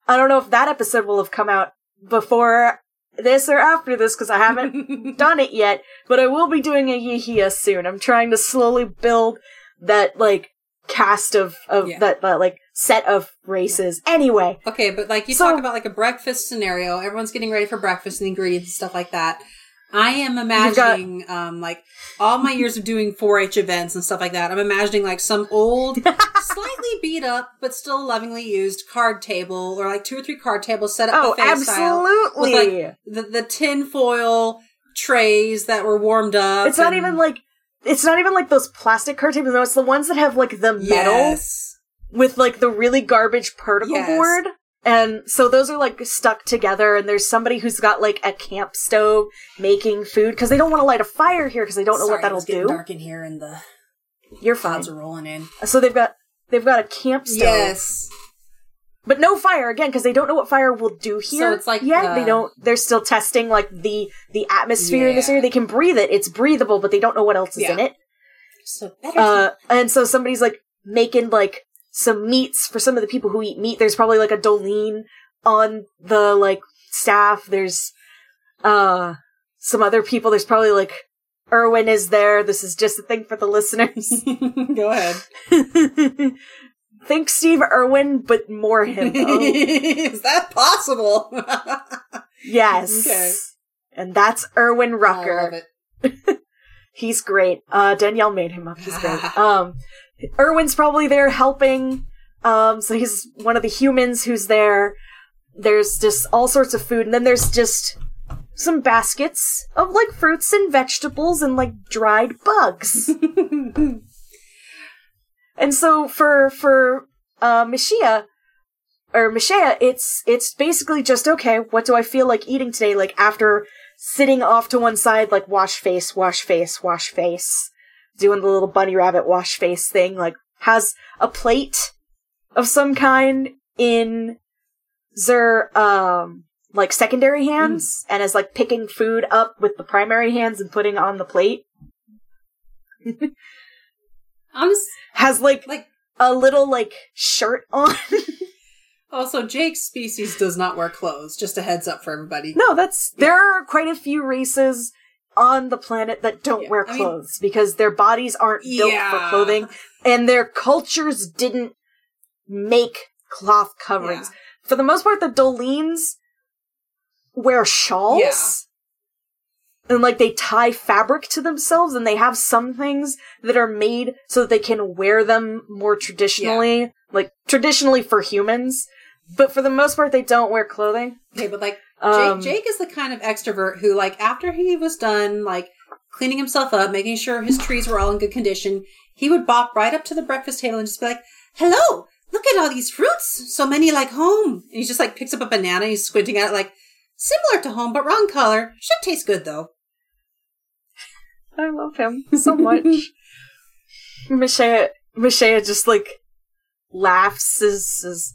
[SPEAKER 1] I don't know if that episode will have come out before this or after this because I haven't done it yet, but I will be doing a Yihia soon. I'm trying to slowly build that, like, cast of, of
[SPEAKER 2] Yeah.
[SPEAKER 1] that, that, like, set of races. Anyway,
[SPEAKER 2] Okay, but like you
[SPEAKER 1] So-
[SPEAKER 2] talk about like a breakfast scenario, everyone's getting ready for breakfast and ingredients and stuff like that. I am imagining, um, like all my years of doing 4-H events and stuff like that. I'm imagining like some old, slightly beat up but still lovingly used card table, or like two or three card tables set up
[SPEAKER 1] Oh,
[SPEAKER 2] buffet style
[SPEAKER 1] absolutely.
[SPEAKER 2] with like the the tin foil trays that were warmed up.
[SPEAKER 1] it's not even like it's not even like those plastic card tables. No, it's the ones that have like the metal
[SPEAKER 2] Yes.
[SPEAKER 1] With like the really garbage particle
[SPEAKER 2] Yes.
[SPEAKER 1] board. And so those are like stuck together, and there's somebody who's got like a camp stove making food because they don't want to light a fire here because they don't know what that'll do.
[SPEAKER 2] Dark in here, and the
[SPEAKER 1] You're
[SPEAKER 2] clouds are rolling in.
[SPEAKER 1] So they've got they've got a camp stove,
[SPEAKER 2] Yes.
[SPEAKER 1] but no fire again because they don't know what fire will do here.
[SPEAKER 2] So it's like,
[SPEAKER 1] yeah,
[SPEAKER 2] uh,
[SPEAKER 1] they don't. They're still testing like the the atmosphere in this area. They can breathe it; it's breathable, but they don't know what else is
[SPEAKER 2] Yeah.
[SPEAKER 1] in it.
[SPEAKER 2] So better.
[SPEAKER 1] Uh, and so somebody's like making like some meats for some of the people who eat meat. There's probably like a Dolene on the like staff. There's uh some other people. There's probably like Erwin is there. This is just a thing for the listeners.
[SPEAKER 2] Go ahead.
[SPEAKER 1] Think Steve Irwin, but more him.
[SPEAKER 2] Is that possible?
[SPEAKER 1] yes.
[SPEAKER 2] Okay.
[SPEAKER 1] And that's Erwin
[SPEAKER 2] I
[SPEAKER 1] Rucker.
[SPEAKER 2] love it.
[SPEAKER 1] He's great. Uh, Danielle made him up. He's great. Um, Erwin's probably there helping. Um, so he's one of the humans who's there. There's just all sorts of food, and then there's just some baskets of like fruits and vegetables and like dried bugs. and so for for uh, Mishia or Mishia, it's it's basically just okay. What do I feel like eating today? Like after sitting off to one side, like wash face, wash face, wash face, doing the little bunny rabbit wash face thing. Like has a plate of some kind in their um like secondary hands and is like picking food up with the primary hands and putting on the plate.
[SPEAKER 2] Honest,
[SPEAKER 1] Has like
[SPEAKER 2] like
[SPEAKER 1] a little like shirt on.
[SPEAKER 2] also Jake's species does not wear clothes. Just a heads up for everybody.
[SPEAKER 1] No, that's there are quite a few races on the planet that don't
[SPEAKER 2] Yeah,
[SPEAKER 1] wear
[SPEAKER 2] I mean-
[SPEAKER 1] clothes because their bodies aren't built
[SPEAKER 2] Yeah.
[SPEAKER 1] for clothing and their cultures didn't make cloth coverings. For the most part, the Dolenes wear shawls.
[SPEAKER 2] Yeah.
[SPEAKER 1] And like they tie fabric to themselves and they have some things that are made so that they can wear them more traditionally. Like traditionally for humans. But for the most part they don't wear clothing.
[SPEAKER 2] Okay, but like
[SPEAKER 1] Um,
[SPEAKER 2] Jake, Jake is the kind of extrovert who, like, after he was done, like, cleaning himself up, making sure his trees were all in good condition, he would bop right up to the breakfast table and just be like, "Hello, look at all these fruits, so many like home." And he just like picks up a banana, he's squinting at it, like, similar to home, but wrong color. Should taste good though.
[SPEAKER 1] I love him so much. Mishaya, Mishaya just like laughs as, as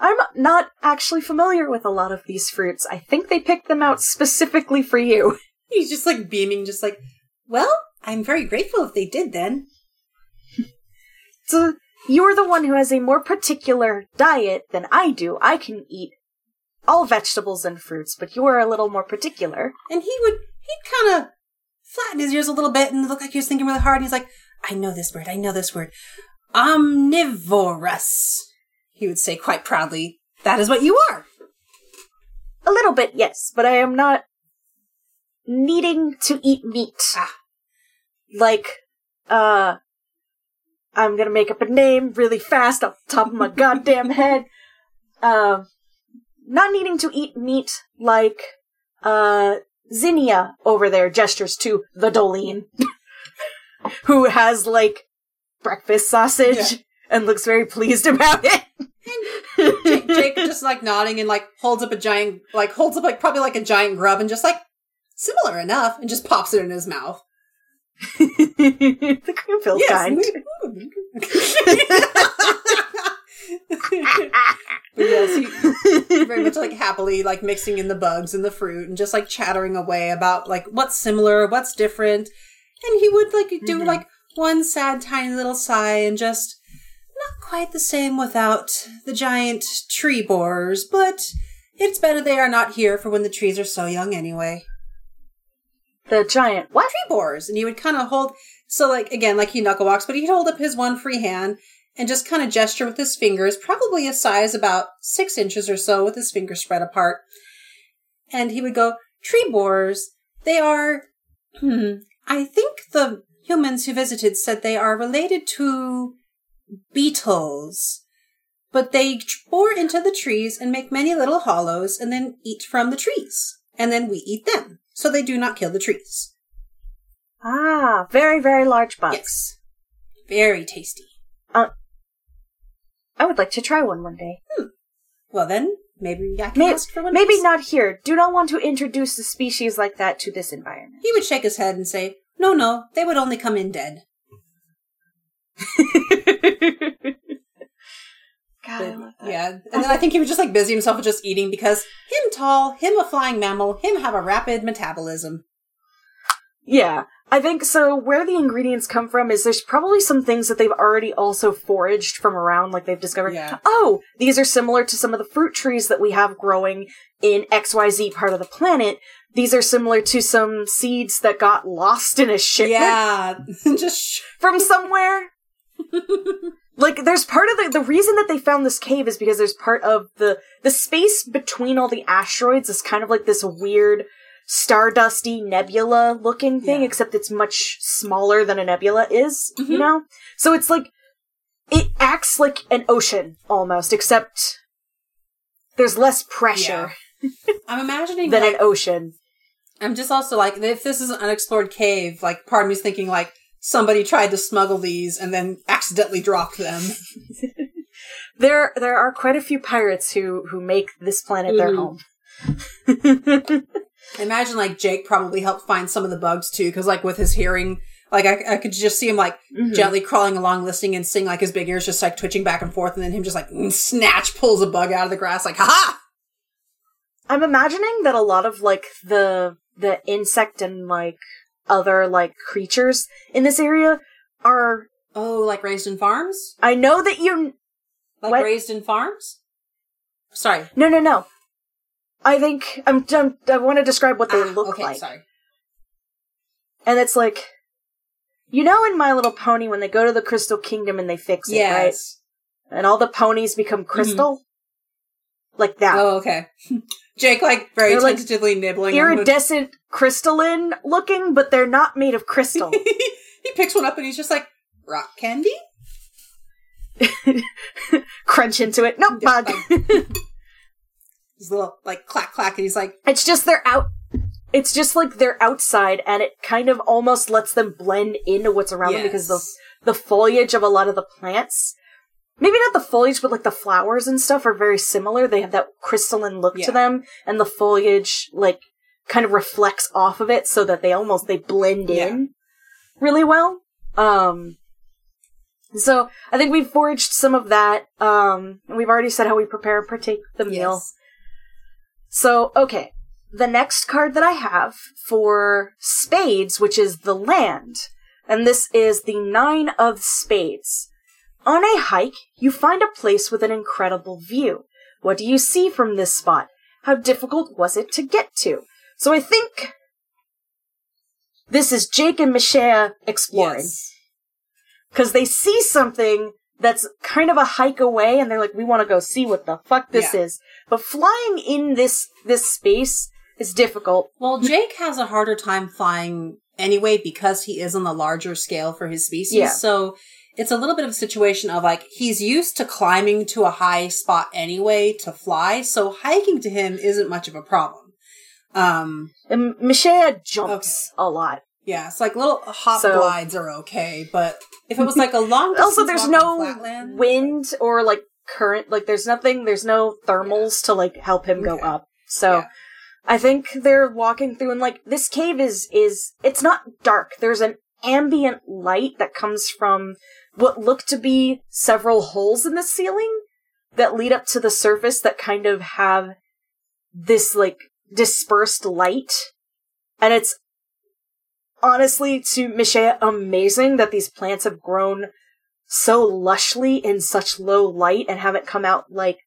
[SPEAKER 1] I'm not actually familiar with a lot of these fruits. I think they picked them out specifically for you.
[SPEAKER 2] He's just like beaming, just like, "Well, I'm very grateful if they did then."
[SPEAKER 1] So you're the one who has a more particular diet than I do. I can eat all vegetables and fruits, but you are a little more particular.
[SPEAKER 2] And he would, he'd kind of flatten his ears a little bit and look like he was thinking really hard. And he's like, I know this word. I know this word. Omnivorous. He would say quite proudly, that is what you are.
[SPEAKER 1] A little bit, yes, but I am not needing to eat meat.
[SPEAKER 2] Ah.
[SPEAKER 1] Like, uh, I'm gonna make up a name really fast off the top of my goddamn head. Um, not needing to eat meat like, uh, Zinnia over there gestures to the Dolene, who has like breakfast sausage
[SPEAKER 2] Yeah.
[SPEAKER 1] and looks very pleased about it.
[SPEAKER 2] Jake, Jake just like nodding and like holds up a giant, like holds up like probably like a giant grub and just like, similar enough, and just pops it in his mouth.
[SPEAKER 1] the Greenfield kind.
[SPEAKER 2] but yes, he, very much like happily like mixing in the bugs and the fruit and just like chattering away about like what's similar, what's different. And he would like do
[SPEAKER 1] Mhm.
[SPEAKER 2] like one sad tiny little sigh and just quite the same without the giant tree borers, but it's better they are not here for when the trees are so young anyway.
[SPEAKER 1] the giant what?
[SPEAKER 2] Tree borers. And he would kind of hold so like again, like he knuckle walks, but he'd hold up his one free hand and just kind of gesture with his fingers, probably a size about six inches or so with his fingers spread apart. And he would go, tree borers, They are. Hmm, I think the humans who visited said they are related to beetles, but they bore into the trees and make many little hollows and then eat from the trees. And then we eat them. So they do not kill the trees.
[SPEAKER 1] Ah, very, very large bugs.
[SPEAKER 2] Yes. Very tasty.
[SPEAKER 1] I would like to try one one day. Hmm.
[SPEAKER 2] Well then, maybe I can
[SPEAKER 1] May-
[SPEAKER 2] ask for one.
[SPEAKER 1] Maybe
[SPEAKER 2] next.
[SPEAKER 1] not here. Do not want to introduce a species like that to this environment.
[SPEAKER 2] He would shake his head and say, No, no, they would only come in dead.
[SPEAKER 1] God, I love that.
[SPEAKER 2] Yeah. And then I think he was just like busy himself with just eating because him tall, him a flying mammal, him have a rapid metabolism.
[SPEAKER 1] Yeah, I think so. Where the ingredients come from is there's probably some things that they've already also foraged from around, like they've discovered.
[SPEAKER 2] Yeah.
[SPEAKER 1] Oh, these are similar to some of the fruit trees that we have growing in XYZ part of the planet. These are similar to some seeds that got lost in a shipment
[SPEAKER 2] Yeah. just
[SPEAKER 1] from somewhere. like there's part of the the reason that they found this cave is because there's part of the the space between all the asteroids is kind of like this weird stardusty nebula looking thing
[SPEAKER 2] Yeah.
[SPEAKER 1] except it's much smaller than a nebula is you
[SPEAKER 2] Mhm.
[SPEAKER 1] know so it's like it acts like an ocean almost except there's less pressure
[SPEAKER 2] I'm imagining
[SPEAKER 1] than
[SPEAKER 2] like,
[SPEAKER 1] an ocean
[SPEAKER 2] I'm just also like if this is an unexplored cave, like part of me's thinking like somebody tried to smuggle these and then accidentally dropped them.
[SPEAKER 1] there there are quite a few pirates who who make this planet their
[SPEAKER 2] Mhm.
[SPEAKER 1] home
[SPEAKER 2] Imagine like Jake probably helped find some of the bugs too, because like with his hearing, like I, I could just see him like
[SPEAKER 1] Mhm.
[SPEAKER 2] gently crawling along, listening and seeing like his big ears just like twitching back and forth, and then him just like snatch pulls a bug out of the grass, like haha.
[SPEAKER 1] I'm imagining that a lot of like the the insect and like other like creatures in this area are
[SPEAKER 2] Oh, like raised in farms,
[SPEAKER 1] I know that you
[SPEAKER 2] like
[SPEAKER 1] What?
[SPEAKER 2] raised in farms. Sorry,
[SPEAKER 1] No no no. I think I'm, I'm I want to describe what they
[SPEAKER 2] Ah,
[SPEAKER 1] look
[SPEAKER 2] okay,
[SPEAKER 1] like.
[SPEAKER 2] sorry.
[SPEAKER 1] And it's like you know in My Little Pony when they go to the Crystal Kingdom and they fix it, right?
[SPEAKER 2] Yes.
[SPEAKER 1] And all the ponies become crystal? Like that.
[SPEAKER 2] Oh, okay. Jake like very
[SPEAKER 1] They're, like,
[SPEAKER 2] tentatively nibbling. on one.
[SPEAKER 1] Iridescent crystalline looking, but they're not made of crystal.
[SPEAKER 2] he picks one up and he's just like rock candy.
[SPEAKER 1] Crunch into it. Nope,
[SPEAKER 2] Yeah,
[SPEAKER 1] bug.
[SPEAKER 2] His little like clack clack, and he's like,
[SPEAKER 1] It's just they're out. It's just like they're outside, and it kind of almost lets them blend into what's around them because the the foliage of a lot of the plants, maybe not the foliage, but like the flowers and stuff, are very similar. They have that crystalline look
[SPEAKER 2] Yeah.
[SPEAKER 1] to them, and the foliage like kind of reflects off of it, so that they almost they blend
[SPEAKER 2] Yeah.
[SPEAKER 1] in really well. Um. So I think we've foraged some of that. Um, and we've already said how we prepare and partake the meal.
[SPEAKER 2] yes.
[SPEAKER 1] So, okay. The next card that I have for spades, which is the land, and this is the nine of spades. On a hike, you find a place with an incredible view. What do you see from this spot? How difficult was it to get to? So I think this is Jake and Mishea exploring
[SPEAKER 2] Yes.
[SPEAKER 1] because they see something that's kind of a hike away and they're like we want to go see what the fuck this
[SPEAKER 2] Yeah.
[SPEAKER 1] is but flying in this this space is difficult
[SPEAKER 2] Well, Jake has a harder time flying anyway because he is on the larger scale for his species.
[SPEAKER 1] Yeah.
[SPEAKER 2] So it's a little bit of a situation of like he's used to climbing to a high spot anyway to fly, so hiking to him isn't much of a problem. Um,
[SPEAKER 1] and Mishea jumps a lot.
[SPEAKER 2] Yeah, it's like little hop
[SPEAKER 1] So-
[SPEAKER 2] glides are okay, but if it was like a long
[SPEAKER 1] also there's no wind or like current like there's nothing there's no thermals to like help him go up. So
[SPEAKER 2] Yeah.
[SPEAKER 1] i think they're walking through and like this cave is is it's not dark. There's an ambient light that comes from what look to be several holes in the ceiling that lead up to the surface that kind of have this like dispersed light and it's honestly to Michelle amazing that these plants have grown so lushly in such low light and haven't come out like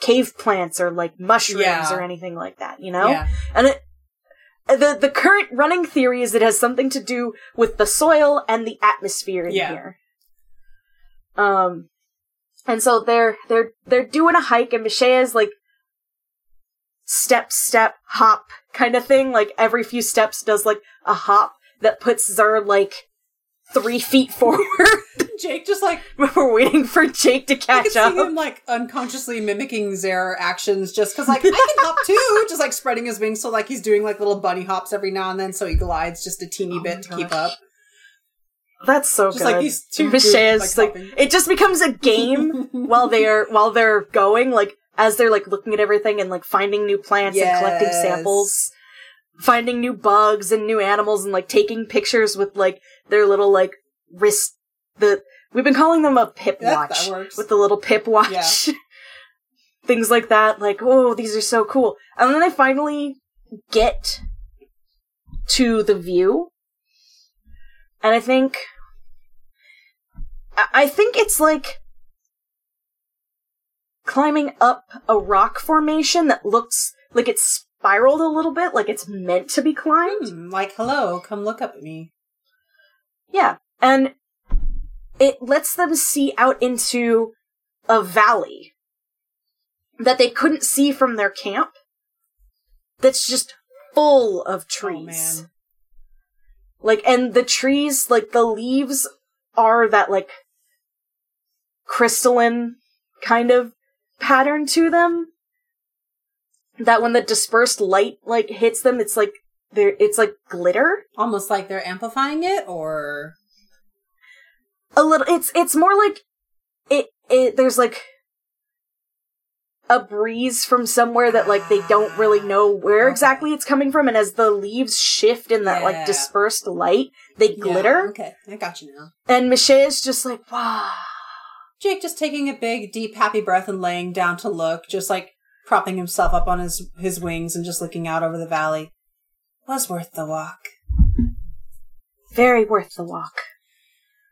[SPEAKER 1] cave plants or like mushrooms
[SPEAKER 2] Yeah.
[SPEAKER 1] or anything like that, you know?
[SPEAKER 2] Yeah.
[SPEAKER 1] And it the the current running theory is it has something to do with the soil and the atmosphere in
[SPEAKER 2] Yeah.
[SPEAKER 1] here. Um and so they're they're they're doing a hike and Michelle is like step, step, hop kind of thing. Like every few steps does like a hop that puts Zer like three feet forward.
[SPEAKER 2] Jake just like
[SPEAKER 1] We're waiting for Jake to catch
[SPEAKER 2] I can
[SPEAKER 1] catch
[SPEAKER 2] see him like unconsciously mimicking their actions just because like I can hop too, just like spreading his wings. So like he's doing like little bunny hops every now and then so he glides just a teeny
[SPEAKER 1] Oh
[SPEAKER 2] bit to keep up.
[SPEAKER 1] That's so
[SPEAKER 2] Just
[SPEAKER 1] good.
[SPEAKER 2] like these two
[SPEAKER 1] Michea's
[SPEAKER 2] groups,
[SPEAKER 1] like, it just becomes a game while they're while they're going, like as they're like looking at everything and like finding new plants and collecting samples, finding new bugs and new animals and like taking pictures with like their little like wrist the we've been calling them a pip watch with the little pip watch. Things like that, like, oh, these are so cool. And then they finally get to the view. And I think I- I think it's like climbing up a rock formation that looks like it's spiraled a little bit, like it's meant to be climbed.
[SPEAKER 2] Hmm, like hello, come look up at me.
[SPEAKER 1] Yeah. And it lets them see out into a valley that they couldn't see from their camp. That's just full of oh, trees.
[SPEAKER 2] Oh man.
[SPEAKER 1] Like, and the trees, like, the leaves are that, like, crystalline kind of pattern to them. That when the dispersed light, like, hits them, it's like, there, it's like glitter.
[SPEAKER 2] Almost like they're amplifying it or
[SPEAKER 1] A little, it's, it's more like, it, it, there's like, a breeze from somewhere that, like, they don't really know where
[SPEAKER 2] uh-huh.
[SPEAKER 1] exactly it's coming from, and as the leaves shift in that,
[SPEAKER 2] Yeah.
[SPEAKER 1] like, dispersed light, they glitter.
[SPEAKER 2] Yeah, okay, I got you now.
[SPEAKER 1] And Michelle is just like, wow.
[SPEAKER 2] Jake just taking a big, deep, happy breath and laying down to look, just like propping himself up on his his wings and just looking out over the valley. Was worth the walk.
[SPEAKER 1] Very worth the walk.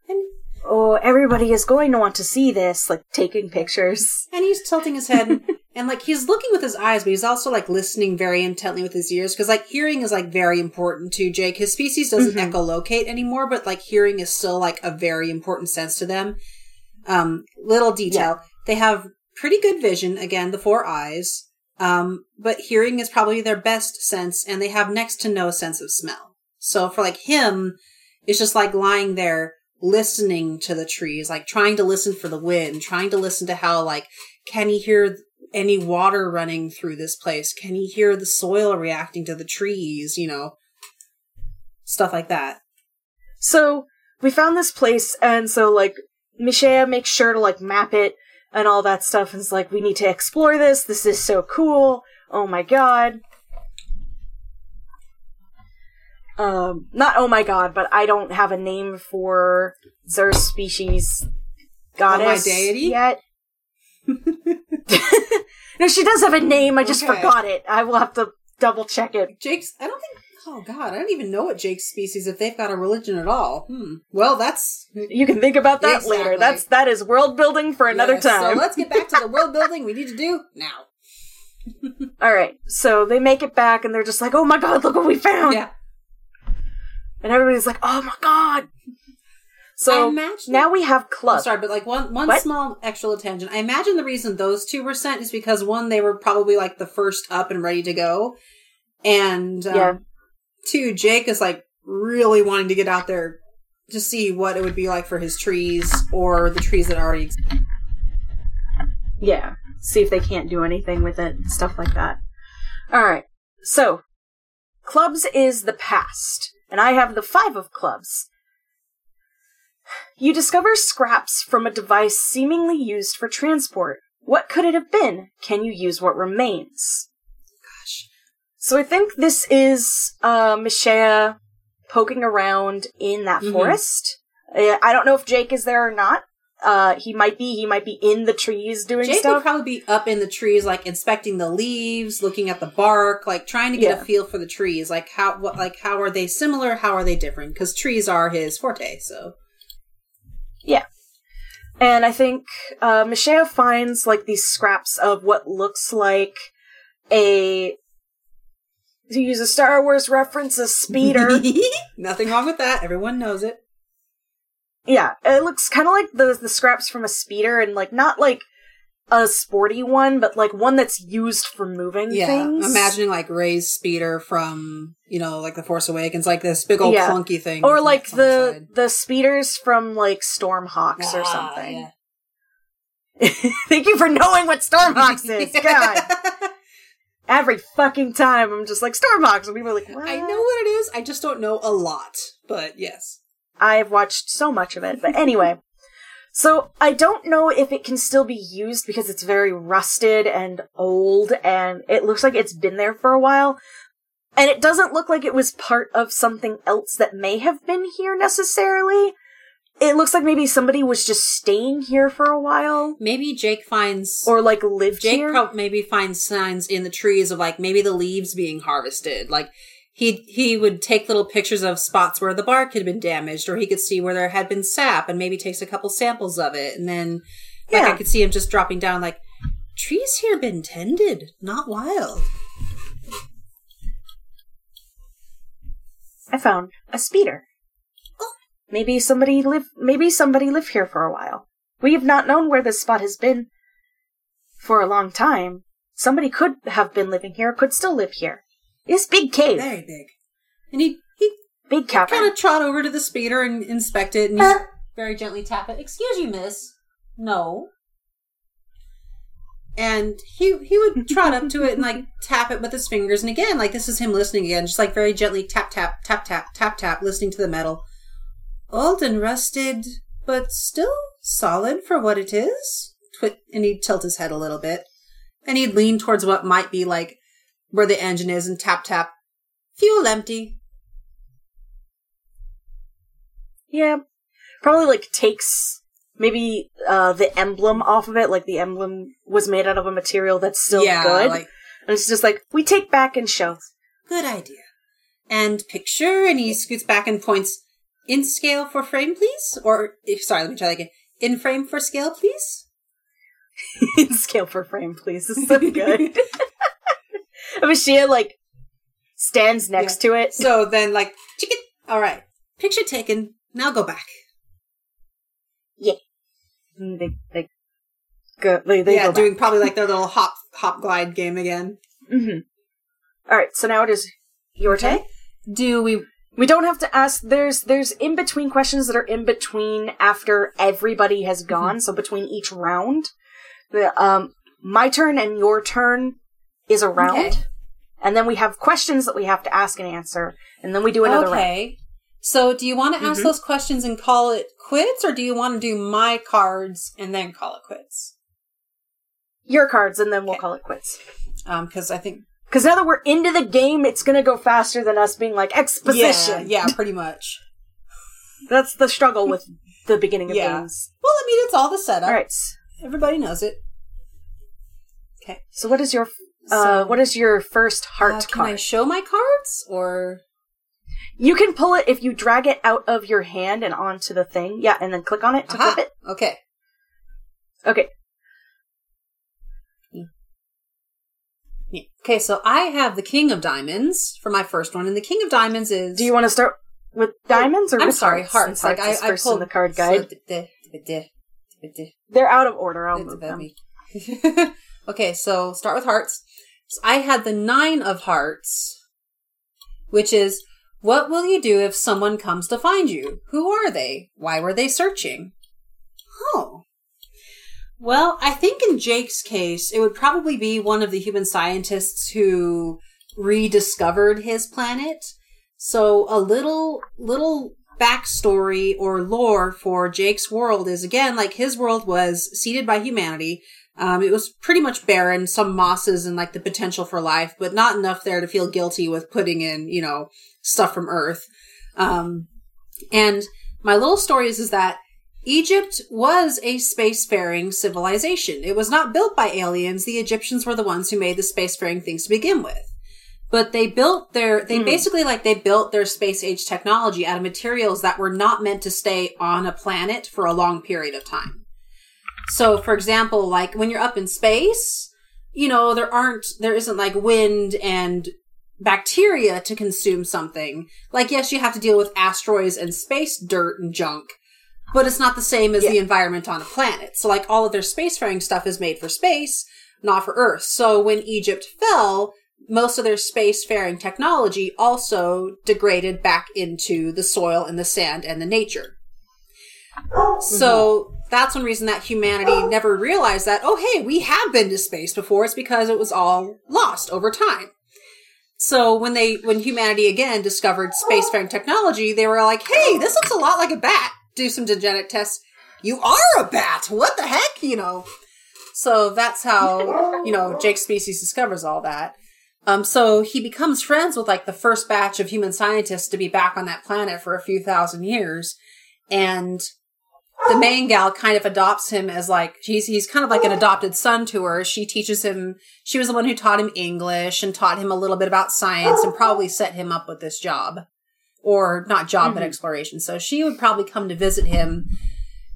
[SPEAKER 2] And
[SPEAKER 1] Oh, everybody is going to want to see this, like taking pictures.
[SPEAKER 2] and he's tilting his head and, and like he's looking with his eyes, but he's also like listening very intently with his ears because like hearing is like very important to Jake. His species doesn't
[SPEAKER 1] Mhm.
[SPEAKER 2] echolocate anymore, but like hearing is still like a very important sense to them. Um, little detail: they have pretty good vision. Again, the four eyes. Um, but hearing is probably their best sense, and they have next to no sense of smell. So for like him, it's just like lying there listening to the trees, like trying to listen for the wind, trying to listen to how like can he hear any water running through this place? Can he hear the soil reacting to the trees? You know, stuff like that.
[SPEAKER 1] So we found this place, and so like Michelle makes sure to like map it and all that stuff. And it's like we need to explore this. This is so cool. Oh my god. Um, not oh my god, but I don't have a name for Zer's species goddess
[SPEAKER 2] deity?
[SPEAKER 1] yet. no, she does have a name. I just
[SPEAKER 2] Okay.
[SPEAKER 1] forgot it. I will have to double check it.
[SPEAKER 2] Jake's. I don't think. Oh God, I don't even know what Jake's species if they've got a religion at all. Hmm. Well, that's
[SPEAKER 1] You can think about that
[SPEAKER 2] Exactly.
[SPEAKER 1] later. That's that is world building for another
[SPEAKER 2] Yes,
[SPEAKER 1] time.
[SPEAKER 2] So let's get back to the world building we need to do now.
[SPEAKER 1] All right, so they make it back, and they're just like, "Oh my god, look what we found!"
[SPEAKER 2] Yeah.
[SPEAKER 1] And everybody's like, "Oh my god!" So now we have
[SPEAKER 2] I'm sorry, but like one one
[SPEAKER 1] What?
[SPEAKER 2] small extra tangent. I imagine the reason those two were sent is because one, they were probably like the first up and ready to go, and um,
[SPEAKER 1] Yeah.
[SPEAKER 2] two, Jake is like really wanting to get out there to see what it would be like for his trees or the trees that already exist.
[SPEAKER 1] Yeah, see if they can't do anything with it, and stuff like that. All right, so clubs is the past, and I have the five of clubs. You discover scraps from a device seemingly used for transport. What could it have been? Can you use what remains?
[SPEAKER 2] Gosh,
[SPEAKER 1] So I think this is uh Michelle poking around in that
[SPEAKER 2] Mhm.
[SPEAKER 1] forest. Uh, I don't know if Jake is there or not. Uh, he might be. He might be in the trees doing
[SPEAKER 2] Jake would probably be up in the trees, like inspecting the leaves, looking at the bark, like trying to get
[SPEAKER 1] Yeah.
[SPEAKER 2] a feel for the trees. Like how, what, like how are they similar? How are they different? Because trees are his forte. So yeah.
[SPEAKER 1] and I think uh, Michelle finds like these scraps of what looks like a. To use a Star Wars reference, a speeder.
[SPEAKER 2] nothing wrong with that. Everyone knows it.
[SPEAKER 1] Yeah, it looks kind of like the the scraps from a speeder, and like not like a sporty one, but like one that's used for moving
[SPEAKER 2] Yeah,
[SPEAKER 1] things.
[SPEAKER 2] imagining like Rey's speeder from you know like the Force Awakens, like this big old
[SPEAKER 1] Yeah.
[SPEAKER 2] clunky thing,
[SPEAKER 1] or like
[SPEAKER 2] on
[SPEAKER 1] the the speeders from like Stormhawks or
[SPEAKER 2] Ah,
[SPEAKER 1] something.
[SPEAKER 2] yeah.
[SPEAKER 1] Thank you for knowing what Stormhawks is. God, every fucking time I'm just like Stormhawks, and people are like, what?
[SPEAKER 2] I know what it is. I just don't know a lot, but yes.
[SPEAKER 1] I've watched so much of it, but anyway. So I don't know if it can still be used because it's very rusted and old and it looks like it's been there for a while. And it doesn't look like it was part of something else that may have been here necessarily. It looks like maybe somebody was just staying here for a while
[SPEAKER 2] Maybe Jake finds
[SPEAKER 1] or like lived
[SPEAKER 2] Jake
[SPEAKER 1] here.
[SPEAKER 2] prob- maybe finds signs in the trees of like maybe the leaves being harvested. Like he he would take little pictures of spots where the bark had been damaged, or he could see where there had been sap, and maybe takes a couple samples of it, and then like I could see him just dropping down like trees here been tended, not wild.
[SPEAKER 1] I found a speeder. Oh. Maybe somebody live maybe somebody lived here for a while. We have not known where this spot has been for a long time. Somebody could have been living here, could still live here. This big cave.
[SPEAKER 2] Very big, and he he
[SPEAKER 1] Big cavern.
[SPEAKER 2] kind of trot over to the speeder and inspect it, and he uh. very gently tap it. Excuse you, miss. No. And he he would trot up to it and like tap it with his fingers, and again, like this is him listening again, just like very gently tap tap tap tap tap tap, listening to the metal. Old and rusted, but still solid for what it is. Twi- and he'd tilt his head a little bit, and he'd lean towards what might be like where the engine is, and tap tap. Fuel empty.
[SPEAKER 1] yeah. Probably like takes maybe uh the emblem off of it, like the emblem was made out of a material that's still
[SPEAKER 2] yeah,
[SPEAKER 1] good.
[SPEAKER 2] like
[SPEAKER 1] and it's just like, we take back and show.
[SPEAKER 2] Good idea. And picture, and he scoots back and points in scale for frame, please. Or sorry, let me try that again. In frame for scale, please.
[SPEAKER 1] in scale for frame, please. This is so good. Amashia like stands next to it.
[SPEAKER 2] So then, like, chicken. All right, picture taken. Now go back.
[SPEAKER 1] And they they go they, they
[SPEAKER 2] yeah,
[SPEAKER 1] go
[SPEAKER 2] doing probably like their little hop hop glide game again.
[SPEAKER 1] hmm All right, so now it is your
[SPEAKER 2] Okay.
[SPEAKER 1] turn.
[SPEAKER 2] Do we?
[SPEAKER 1] We don't have to ask. There's there's in between questions that are in between after everybody has gone. So between each round, the um my turn and your turn is a round,
[SPEAKER 2] Okay.
[SPEAKER 1] and then we have questions that we have to ask and answer, and then we do another round.
[SPEAKER 2] okay. So, do you want to ask
[SPEAKER 1] Mhm.
[SPEAKER 2] those questions and call it quits, or do you want to do my cards and then call it quits?
[SPEAKER 1] Your cards, and then we'll
[SPEAKER 2] Okay.
[SPEAKER 1] call it quits.
[SPEAKER 2] Um, because I think
[SPEAKER 1] Because now that we're into the game, it's gonna go faster than us being like exposition.
[SPEAKER 2] Yeah, yeah, pretty much.
[SPEAKER 1] That's the struggle with the beginning of
[SPEAKER 2] Yeah.
[SPEAKER 1] games.
[SPEAKER 2] Well, I mean, it's all the setup.
[SPEAKER 1] All right.
[SPEAKER 2] Everybody knows it. Okay.
[SPEAKER 1] So what is your uh what is your first heart
[SPEAKER 2] Uh, can
[SPEAKER 1] card?
[SPEAKER 2] I show my cards or?
[SPEAKER 1] you can pull it if you drag it out of your hand and onto the thing. Yeah, and then click on it to
[SPEAKER 2] Aha.
[SPEAKER 1] flip it.
[SPEAKER 2] Okay.
[SPEAKER 1] Okay.
[SPEAKER 2] Yeah. Okay, so I have the King of Diamonds for my first one, and the King of Diamonds is.
[SPEAKER 1] Do you want to start with diamonds or
[SPEAKER 2] I'm
[SPEAKER 1] with
[SPEAKER 2] sorry,
[SPEAKER 1] hearts?
[SPEAKER 2] hearts. Like
[SPEAKER 1] hearts
[SPEAKER 2] I, I pulled
[SPEAKER 1] the card
[SPEAKER 2] so
[SPEAKER 1] guide.
[SPEAKER 2] d-
[SPEAKER 1] They're out of order. I'll move
[SPEAKER 2] about
[SPEAKER 1] them.
[SPEAKER 2] okay, so start with hearts. So I had the nine of hearts, which is what will you do if someone comes to find you? Who are they? Why were they searching? Oh. Well, I think in Jake's case, it would probably be one of the human scientists who rediscovered his planet. So a little, little backstory or lore for Jake's world is again, like his world was seeded by humanity. Um, it was pretty much barren, some mosses and like the potential for life, but not enough there to feel guilty with putting in, you know, stuff from Earth. Um, and my little story is, is that Egypt was a spacefaring civilization. It was not built by aliens. The Egyptians were the ones who made the spacefaring things to begin with. But they built their, they
[SPEAKER 1] Hmm.
[SPEAKER 2] basically like they built their space age technology out of materials that were not meant to stay on a planet for a long period of time. So, for example, like when you're up in space, you know, there aren't, there isn't like wind and bacteria to consume something. Like, yes, you have to deal with asteroids and space dirt and junk. but it's not the same as
[SPEAKER 1] Yeah.
[SPEAKER 2] the environment on a planet. So like all of their spacefaring stuff is made for space, not for Earth. So when Egypt fell, most of their spacefaring technology also degraded back into the soil and the sand and the nature. So mm-hmm. That's one reason that humanity never realized that, oh, hey, we have been to space before. It's because it was all lost over time. So when they, when humanity again discovered spacefaring technology, they were like, hey, this looks a lot like a bat. Do some genetic tests. You are a bat. What the heck? You know. So that's how, you know, Jake's species discovers all that. Um, so he becomes friends with like the first batch of human scientists to be back on that planet for a few thousand years. And the main gal kind of adopts him as like he's he's kind of like an adopted son to her. She teaches him she was the one who taught him English and taught him a little bit about science and probably set him up with this job. Or not job but
[SPEAKER 1] Mhm.
[SPEAKER 2] exploration. So she would probably come to visit him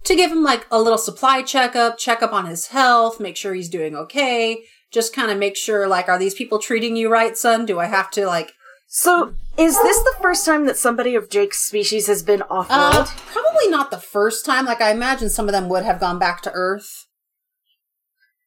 [SPEAKER 2] to give him like a little supply checkup, check up on his health, make sure he's doing okay, just kind of make sure like are these people treating you right, son? Do I have to like
[SPEAKER 1] So, is this the first time that somebody of Jake's species has been off
[SPEAKER 2] uh,
[SPEAKER 1] world?
[SPEAKER 2] probably not the first time. Like I imagine some of them would have gone back to Earth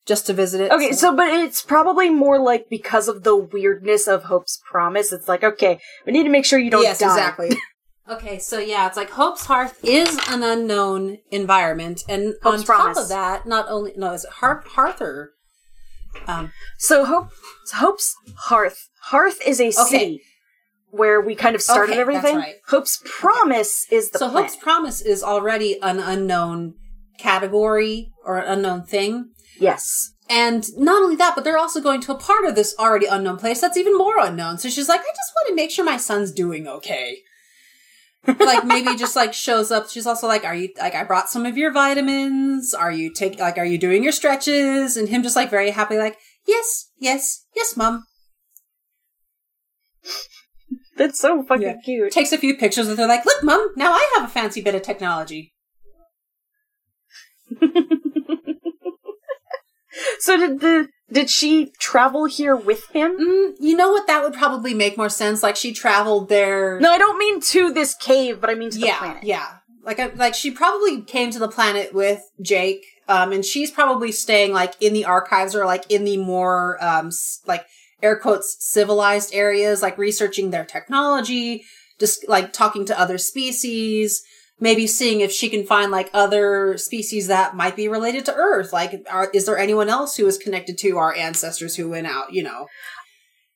[SPEAKER 2] just to visit it.
[SPEAKER 1] Okay, so but it's probably more like because of the weirdness of Hope's promise. It's like, okay, we need to make sure you don't
[SPEAKER 2] yes,
[SPEAKER 1] die.
[SPEAKER 2] exactly. okay, so yeah, it's like Hope's Hearth is an unknown environment, and
[SPEAKER 1] Hope's
[SPEAKER 2] on top of that, not only no, is it Hearth Hearth or um,
[SPEAKER 1] So Hope, Hope's Hearth. Hearth is a city where we kind of started
[SPEAKER 2] Okay,
[SPEAKER 1] everything.
[SPEAKER 2] right.
[SPEAKER 1] Hope's Promise is the
[SPEAKER 2] so
[SPEAKER 1] planet.
[SPEAKER 2] Hope's Promise is already an unknown category or an unknown thing.
[SPEAKER 1] Yes.
[SPEAKER 2] And not only that, but they're also going to a part of this already unknown place that's even more unknown. So she's like, I just want to make sure my son's doing okay. like maybe just like shows up. She's also like, are you like I brought some of your vitamins? Are you take like are you doing your stretches? And him just like very happy, like yes, yes, yes, mom.
[SPEAKER 1] That's so fucking
[SPEAKER 2] Yeah.
[SPEAKER 1] cute.
[SPEAKER 2] Takes a few pictures with her, like, look, mom, now I have a fancy bit of technology.
[SPEAKER 1] So did the did she travel here with him?
[SPEAKER 2] Mm, you know what? That would probably make more sense. Like she traveled there.
[SPEAKER 1] No, I don't mean to this cave, but I mean to the planet.
[SPEAKER 2] yeah. Like, I, like she probably came to the planet with Jake, um, and she's probably staying like in the archives or like in the more um, like air quotes civilized areas, like researching their technology, just like talking to other species, maybe seeing if she can find like other species that might be related to Earth. Like, are, is there anyone else who is connected to our ancestors who went out? You know,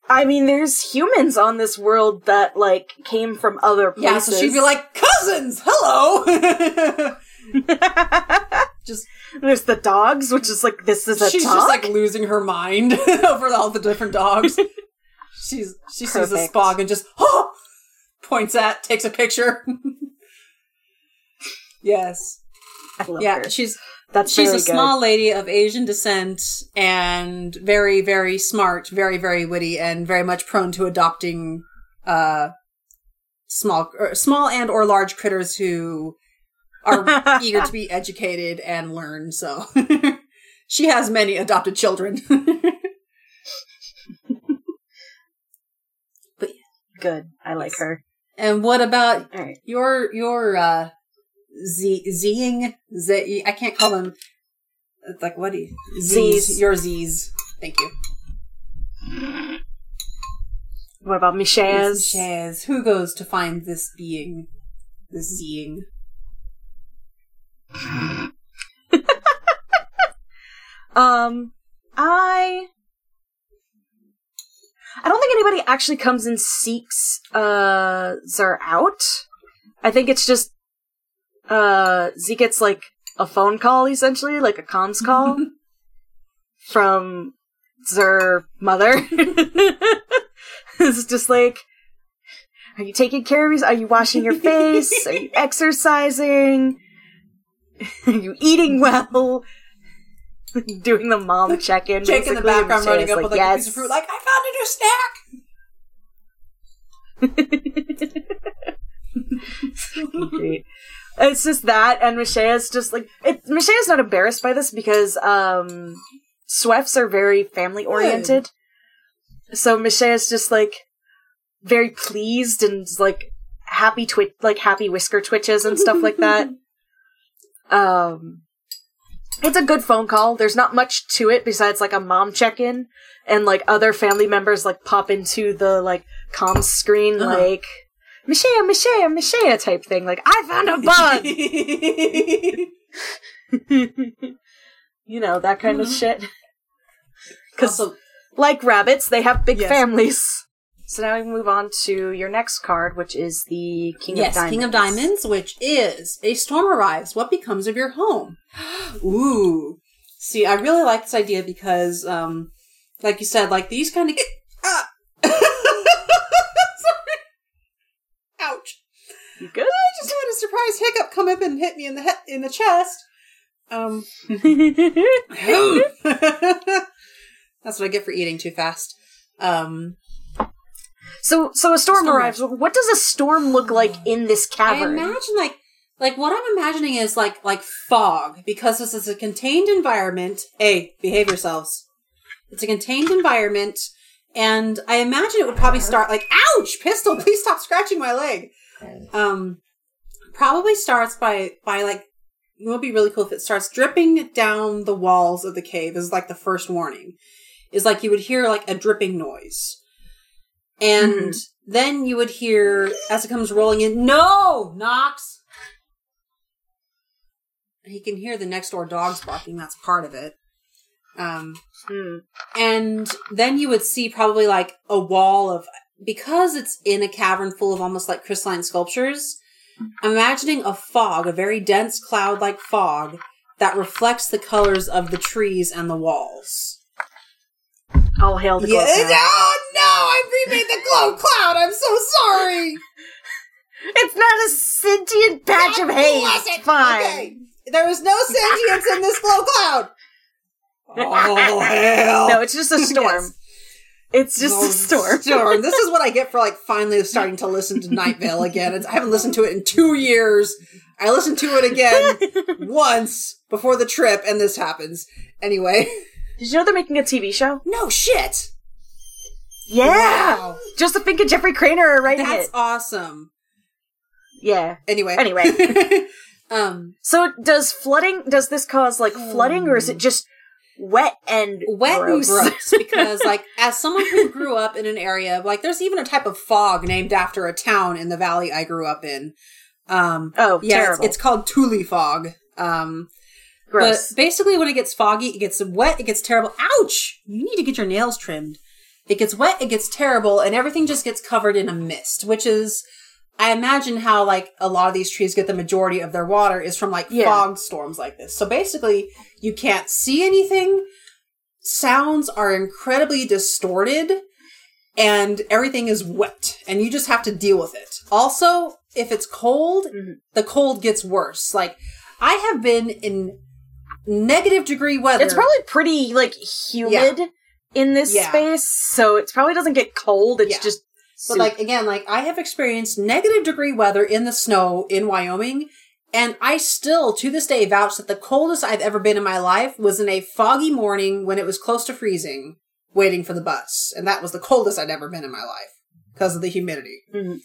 [SPEAKER 1] I mean, there's humans on this world that like came from other places.
[SPEAKER 2] yeah. So she'd be like, cousins, hello. just
[SPEAKER 1] there's the dogs, which is like this is a
[SPEAKER 2] she's
[SPEAKER 1] dog.
[SPEAKER 2] just like losing her mind over all the different dogs. she's she sees a spog and just oh, points at, takes a picture. yes,
[SPEAKER 1] I love
[SPEAKER 2] yeah,
[SPEAKER 1] her.
[SPEAKER 2] she's
[SPEAKER 1] That's
[SPEAKER 2] she's a
[SPEAKER 1] good.
[SPEAKER 2] small lady of Asian descent and very very smart, very very witty, and very much prone to adopting uh small or small and or large critters who are eager to be educated and learn. So she has many adopted children.
[SPEAKER 1] but Good. I like her.
[SPEAKER 2] and what about
[SPEAKER 1] right.
[SPEAKER 2] your your uh Z Zing Z? I can't call them it's like what do you Z's?
[SPEAKER 1] Z's.
[SPEAKER 2] Your Z's. Thank you.
[SPEAKER 1] What about Michaz?
[SPEAKER 2] Shaz. Who goes to find this being? This Zing.
[SPEAKER 1] Um, I. I don't think anybody actually comes and seeks uh Zer out. I think it's just uh Z gets like a phone call essentially, like a comms call from Zer mother. it's just like are you taking care of your are you washing your face? Are you exercising? Are you eating well? Doing the mom check in.
[SPEAKER 2] Jake in the background running up with like a piece of fruit, like I found a new snack.
[SPEAKER 1] Great. It's just that, and Michea's just like it. Michea's not embarrassed by this because um, Swefts are very family oriented. So Michea's just like very pleased and like happy twitch, like happy whisker twitches and stuff like that. Um, it's a good phone call. There's not much to it besides like a mom check in and like other family members like pop into the like comms screen
[SPEAKER 2] Uh-huh.
[SPEAKER 1] like Michelle, Michelle, Michelle type thing. Like I found a bug. you know that kind of
[SPEAKER 2] Mhm.
[SPEAKER 1] shit. Because like rabbits, they have big
[SPEAKER 2] Yes.
[SPEAKER 1] families. So now we move on to your next card, which is the King
[SPEAKER 2] yes,
[SPEAKER 1] of Diamonds.
[SPEAKER 2] King of Diamonds, which is a storm arrives. What becomes of your home? Ooh. See, I really like this idea because, um, like you said, like these kind of get. Ah! Ouch.
[SPEAKER 1] You good?
[SPEAKER 2] I just had a surprise hiccup come up and hit me in the he- in the chest. Um, that's what I get for eating too fast. Um,
[SPEAKER 1] so, so a storm,
[SPEAKER 2] Storm
[SPEAKER 1] arrives. What does a storm look like in this cavern?
[SPEAKER 2] I imagine like like what I'm imagining is like like fog because this is a contained environment. Hey, behave yourselves. It's a contained environment, and I imagine it would probably start like ouch, pistol, please stop scratching my leg. Um, probably starts by by like it would be really cool if it starts dripping down the walls of the cave. This is like the first warning. Is like you would hear like a dripping noise. And then you would hear as it comes rolling in, no, Knox. He can hear the next door dogs barking. That's part of it. Um,
[SPEAKER 1] Hmm.
[SPEAKER 2] and then you would see probably like a wall of because it's in a cavern full of almost like crystalline sculptures. I'm imagining a fog, a very dense cloud like fog that reflects the colors of the trees and the walls.
[SPEAKER 1] All hail the
[SPEAKER 2] Yeah.
[SPEAKER 1] cloud.
[SPEAKER 2] Oh no! I remade the glow cloud. I'm so sorry.
[SPEAKER 1] It's not a sentient patch of haze.
[SPEAKER 2] It.
[SPEAKER 1] Fine.
[SPEAKER 2] Okay. There was no sentience in this glow cloud. Oh hell!
[SPEAKER 1] No, it's just a storm.
[SPEAKER 2] Yes.
[SPEAKER 1] It's just
[SPEAKER 2] Oh,
[SPEAKER 1] a storm.
[SPEAKER 2] storm. This is what I get for like finally starting to listen to Night Vale again. It's, I haven't listened to it in two years. I listened to it again once before the trip, and this happens. Anyway,
[SPEAKER 1] Did you know they're making a TV show?
[SPEAKER 2] no shit.
[SPEAKER 1] Yeah.
[SPEAKER 2] Wow.
[SPEAKER 1] Joseph and Jeffrey Cranor are writing
[SPEAKER 2] That's
[SPEAKER 1] it.
[SPEAKER 2] awesome.
[SPEAKER 1] Yeah.
[SPEAKER 2] Anyway.
[SPEAKER 1] Anyway.
[SPEAKER 2] um,
[SPEAKER 1] So does flooding, does this cause like flooding or is it just wet and
[SPEAKER 2] wet
[SPEAKER 1] gross?
[SPEAKER 2] and gross because like as someone who grew up in an area like there's even a type of fog named after a town in the valley i grew up in um
[SPEAKER 1] Oh,
[SPEAKER 2] yeah it's, it's called Tule fog um
[SPEAKER 1] gross.
[SPEAKER 2] but basically when it gets foggy it gets wet it gets terrible. Ouch! You need to get your nails trimmed. It gets wet it gets terrible and everything just gets covered in a mist which is i imagine how like a lot of these trees get the majority of their water is from like
[SPEAKER 1] Yeah.
[SPEAKER 2] fog storms like this. So basically you can't see anything. Sounds are incredibly distorted and everything is wet and you just have to deal with it. Also if it's cold
[SPEAKER 1] Mhm.
[SPEAKER 2] the cold gets worse. Like i have been in negative degree weather
[SPEAKER 1] It's probably pretty like humid in this
[SPEAKER 2] Yeah.
[SPEAKER 1] space, so it probably doesn't get cold. It's
[SPEAKER 2] Yeah.
[SPEAKER 1] just
[SPEAKER 2] But like again, like I have experienced negative degree weather in the snow in Wyoming, and I still to this day vouch that the coldest I've ever been in my life was in a foggy morning when it was close to freezing, waiting for the bus, and that was the coldest I'd ever been in my life because of the humidity.
[SPEAKER 1] Mhm.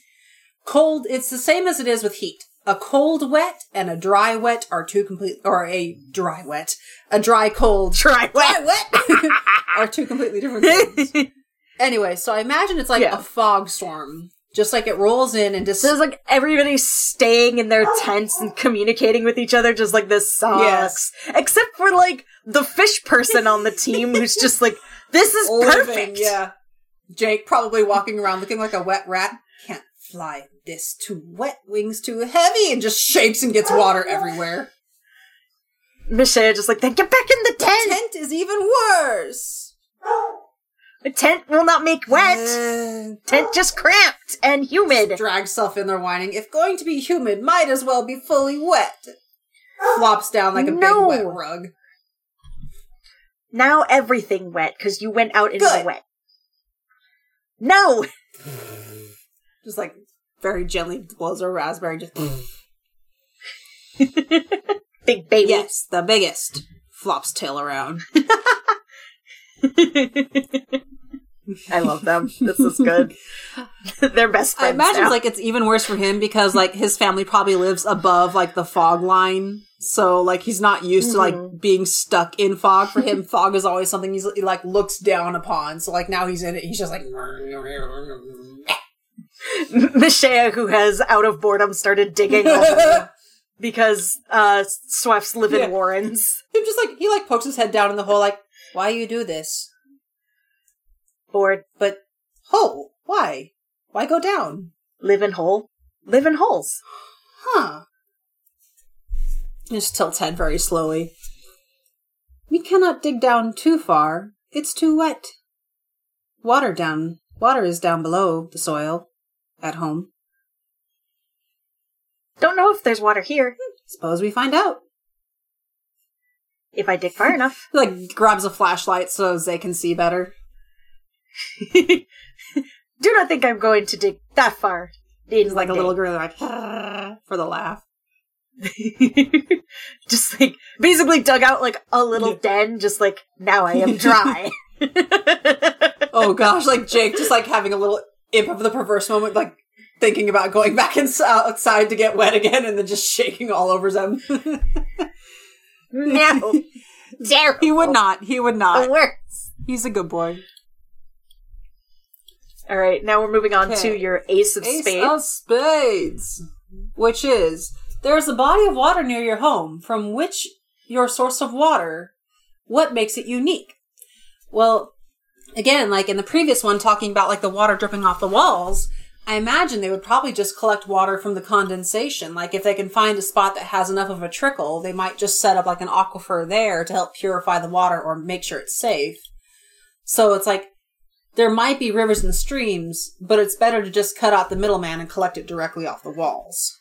[SPEAKER 2] Cold, it's the same as it is with heat. A cold wet and a dry wet are two complete, or a dry wet, a dry cold, dry
[SPEAKER 1] wet.
[SPEAKER 2] wet are two completely different things. Anyway, so I imagine it's like
[SPEAKER 1] Yeah.
[SPEAKER 2] a fog storm. Just like it rolls in and just
[SPEAKER 1] So like everybody's staying in their tents and communicating with each other, just like this sucks.
[SPEAKER 2] Yes.
[SPEAKER 1] Except for like the fish person on the team who's just like, this is
[SPEAKER 2] living,
[SPEAKER 1] perfect.
[SPEAKER 2] Yeah. Jake probably walking around looking like a wet rat. Can't fly this too wet, wings too heavy, and just shakes and gets water everywhere.
[SPEAKER 1] Michelle just like, then get back in the tent.
[SPEAKER 2] Tent is even worse.
[SPEAKER 1] The tent will not make wet.
[SPEAKER 2] Uh,
[SPEAKER 1] tent just cramped and humid.
[SPEAKER 2] drags self in there whining. If going to be humid, might as well be fully wet. Flops down like a
[SPEAKER 1] No.
[SPEAKER 2] big wet rug.
[SPEAKER 1] Now everything wet because you went out into
[SPEAKER 2] Good.
[SPEAKER 1] the wet. No.
[SPEAKER 2] Just like very gently blows a raspberry. Just
[SPEAKER 1] Big baby.
[SPEAKER 2] yes, the biggest. Flops tail around.
[SPEAKER 1] I love them. This is good. They're best
[SPEAKER 2] I imagine
[SPEAKER 1] now.
[SPEAKER 2] like it's even worse for him because like his family probably lives above like the fog line So like he's not used to
[SPEAKER 1] Mhm.
[SPEAKER 2] like being stuck in fog. For him, fog is always something he's he like looks down upon. So like now he's in it, he's just like
[SPEAKER 1] Mishea, who has out of boredom started digging because uh live in
[SPEAKER 2] Yeah.
[SPEAKER 1] warrens.
[SPEAKER 2] Him just like he like pokes his head down in the hole, like, why you do this?
[SPEAKER 1] Bored,
[SPEAKER 2] But hole, why? Why go down?
[SPEAKER 1] live in hole, live in holes.
[SPEAKER 2] Huh. He Just tilts head very slowly. We cannot dig down too far. It's too wet. Water down. Water is down below the soil. At home.
[SPEAKER 1] Don't know if there's water here.
[SPEAKER 2] Hmm, suppose we find out.
[SPEAKER 1] If I dig far enough.
[SPEAKER 2] Like grabs a flashlight so they can see better.
[SPEAKER 1] Do not think I'm going to dig that far.
[SPEAKER 2] He's like a
[SPEAKER 1] one
[SPEAKER 2] little girl, like for the laugh.
[SPEAKER 1] just like basically dug out like a little den, just like now I am dry.
[SPEAKER 2] Oh gosh, like Jake just like having a little imp of the perverse moment, like thinking about going back ins- outside to get wet again, and then just shaking all over them.
[SPEAKER 1] no, terrible.
[SPEAKER 2] he would not. He would
[SPEAKER 1] The
[SPEAKER 2] not.
[SPEAKER 1] worst.
[SPEAKER 2] He's a good boy.
[SPEAKER 1] All right, now we're moving on
[SPEAKER 2] Okay.
[SPEAKER 1] to your Ace of
[SPEAKER 2] Ace
[SPEAKER 1] Spades.
[SPEAKER 2] of Spades, which is there is a body of water near your home from which your source of water. What makes it unique? Well, again, like in the previous one, talking about like the water dripping off the walls. I imagine they would probably just collect water from the condensation. Like if they can find a spot that has enough of a trickle, they might just set up like an aquifer there to help purify the water or make sure it's safe. So it's like there might be rivers and streams, but it's better to just cut out the middleman and collect it directly off the walls.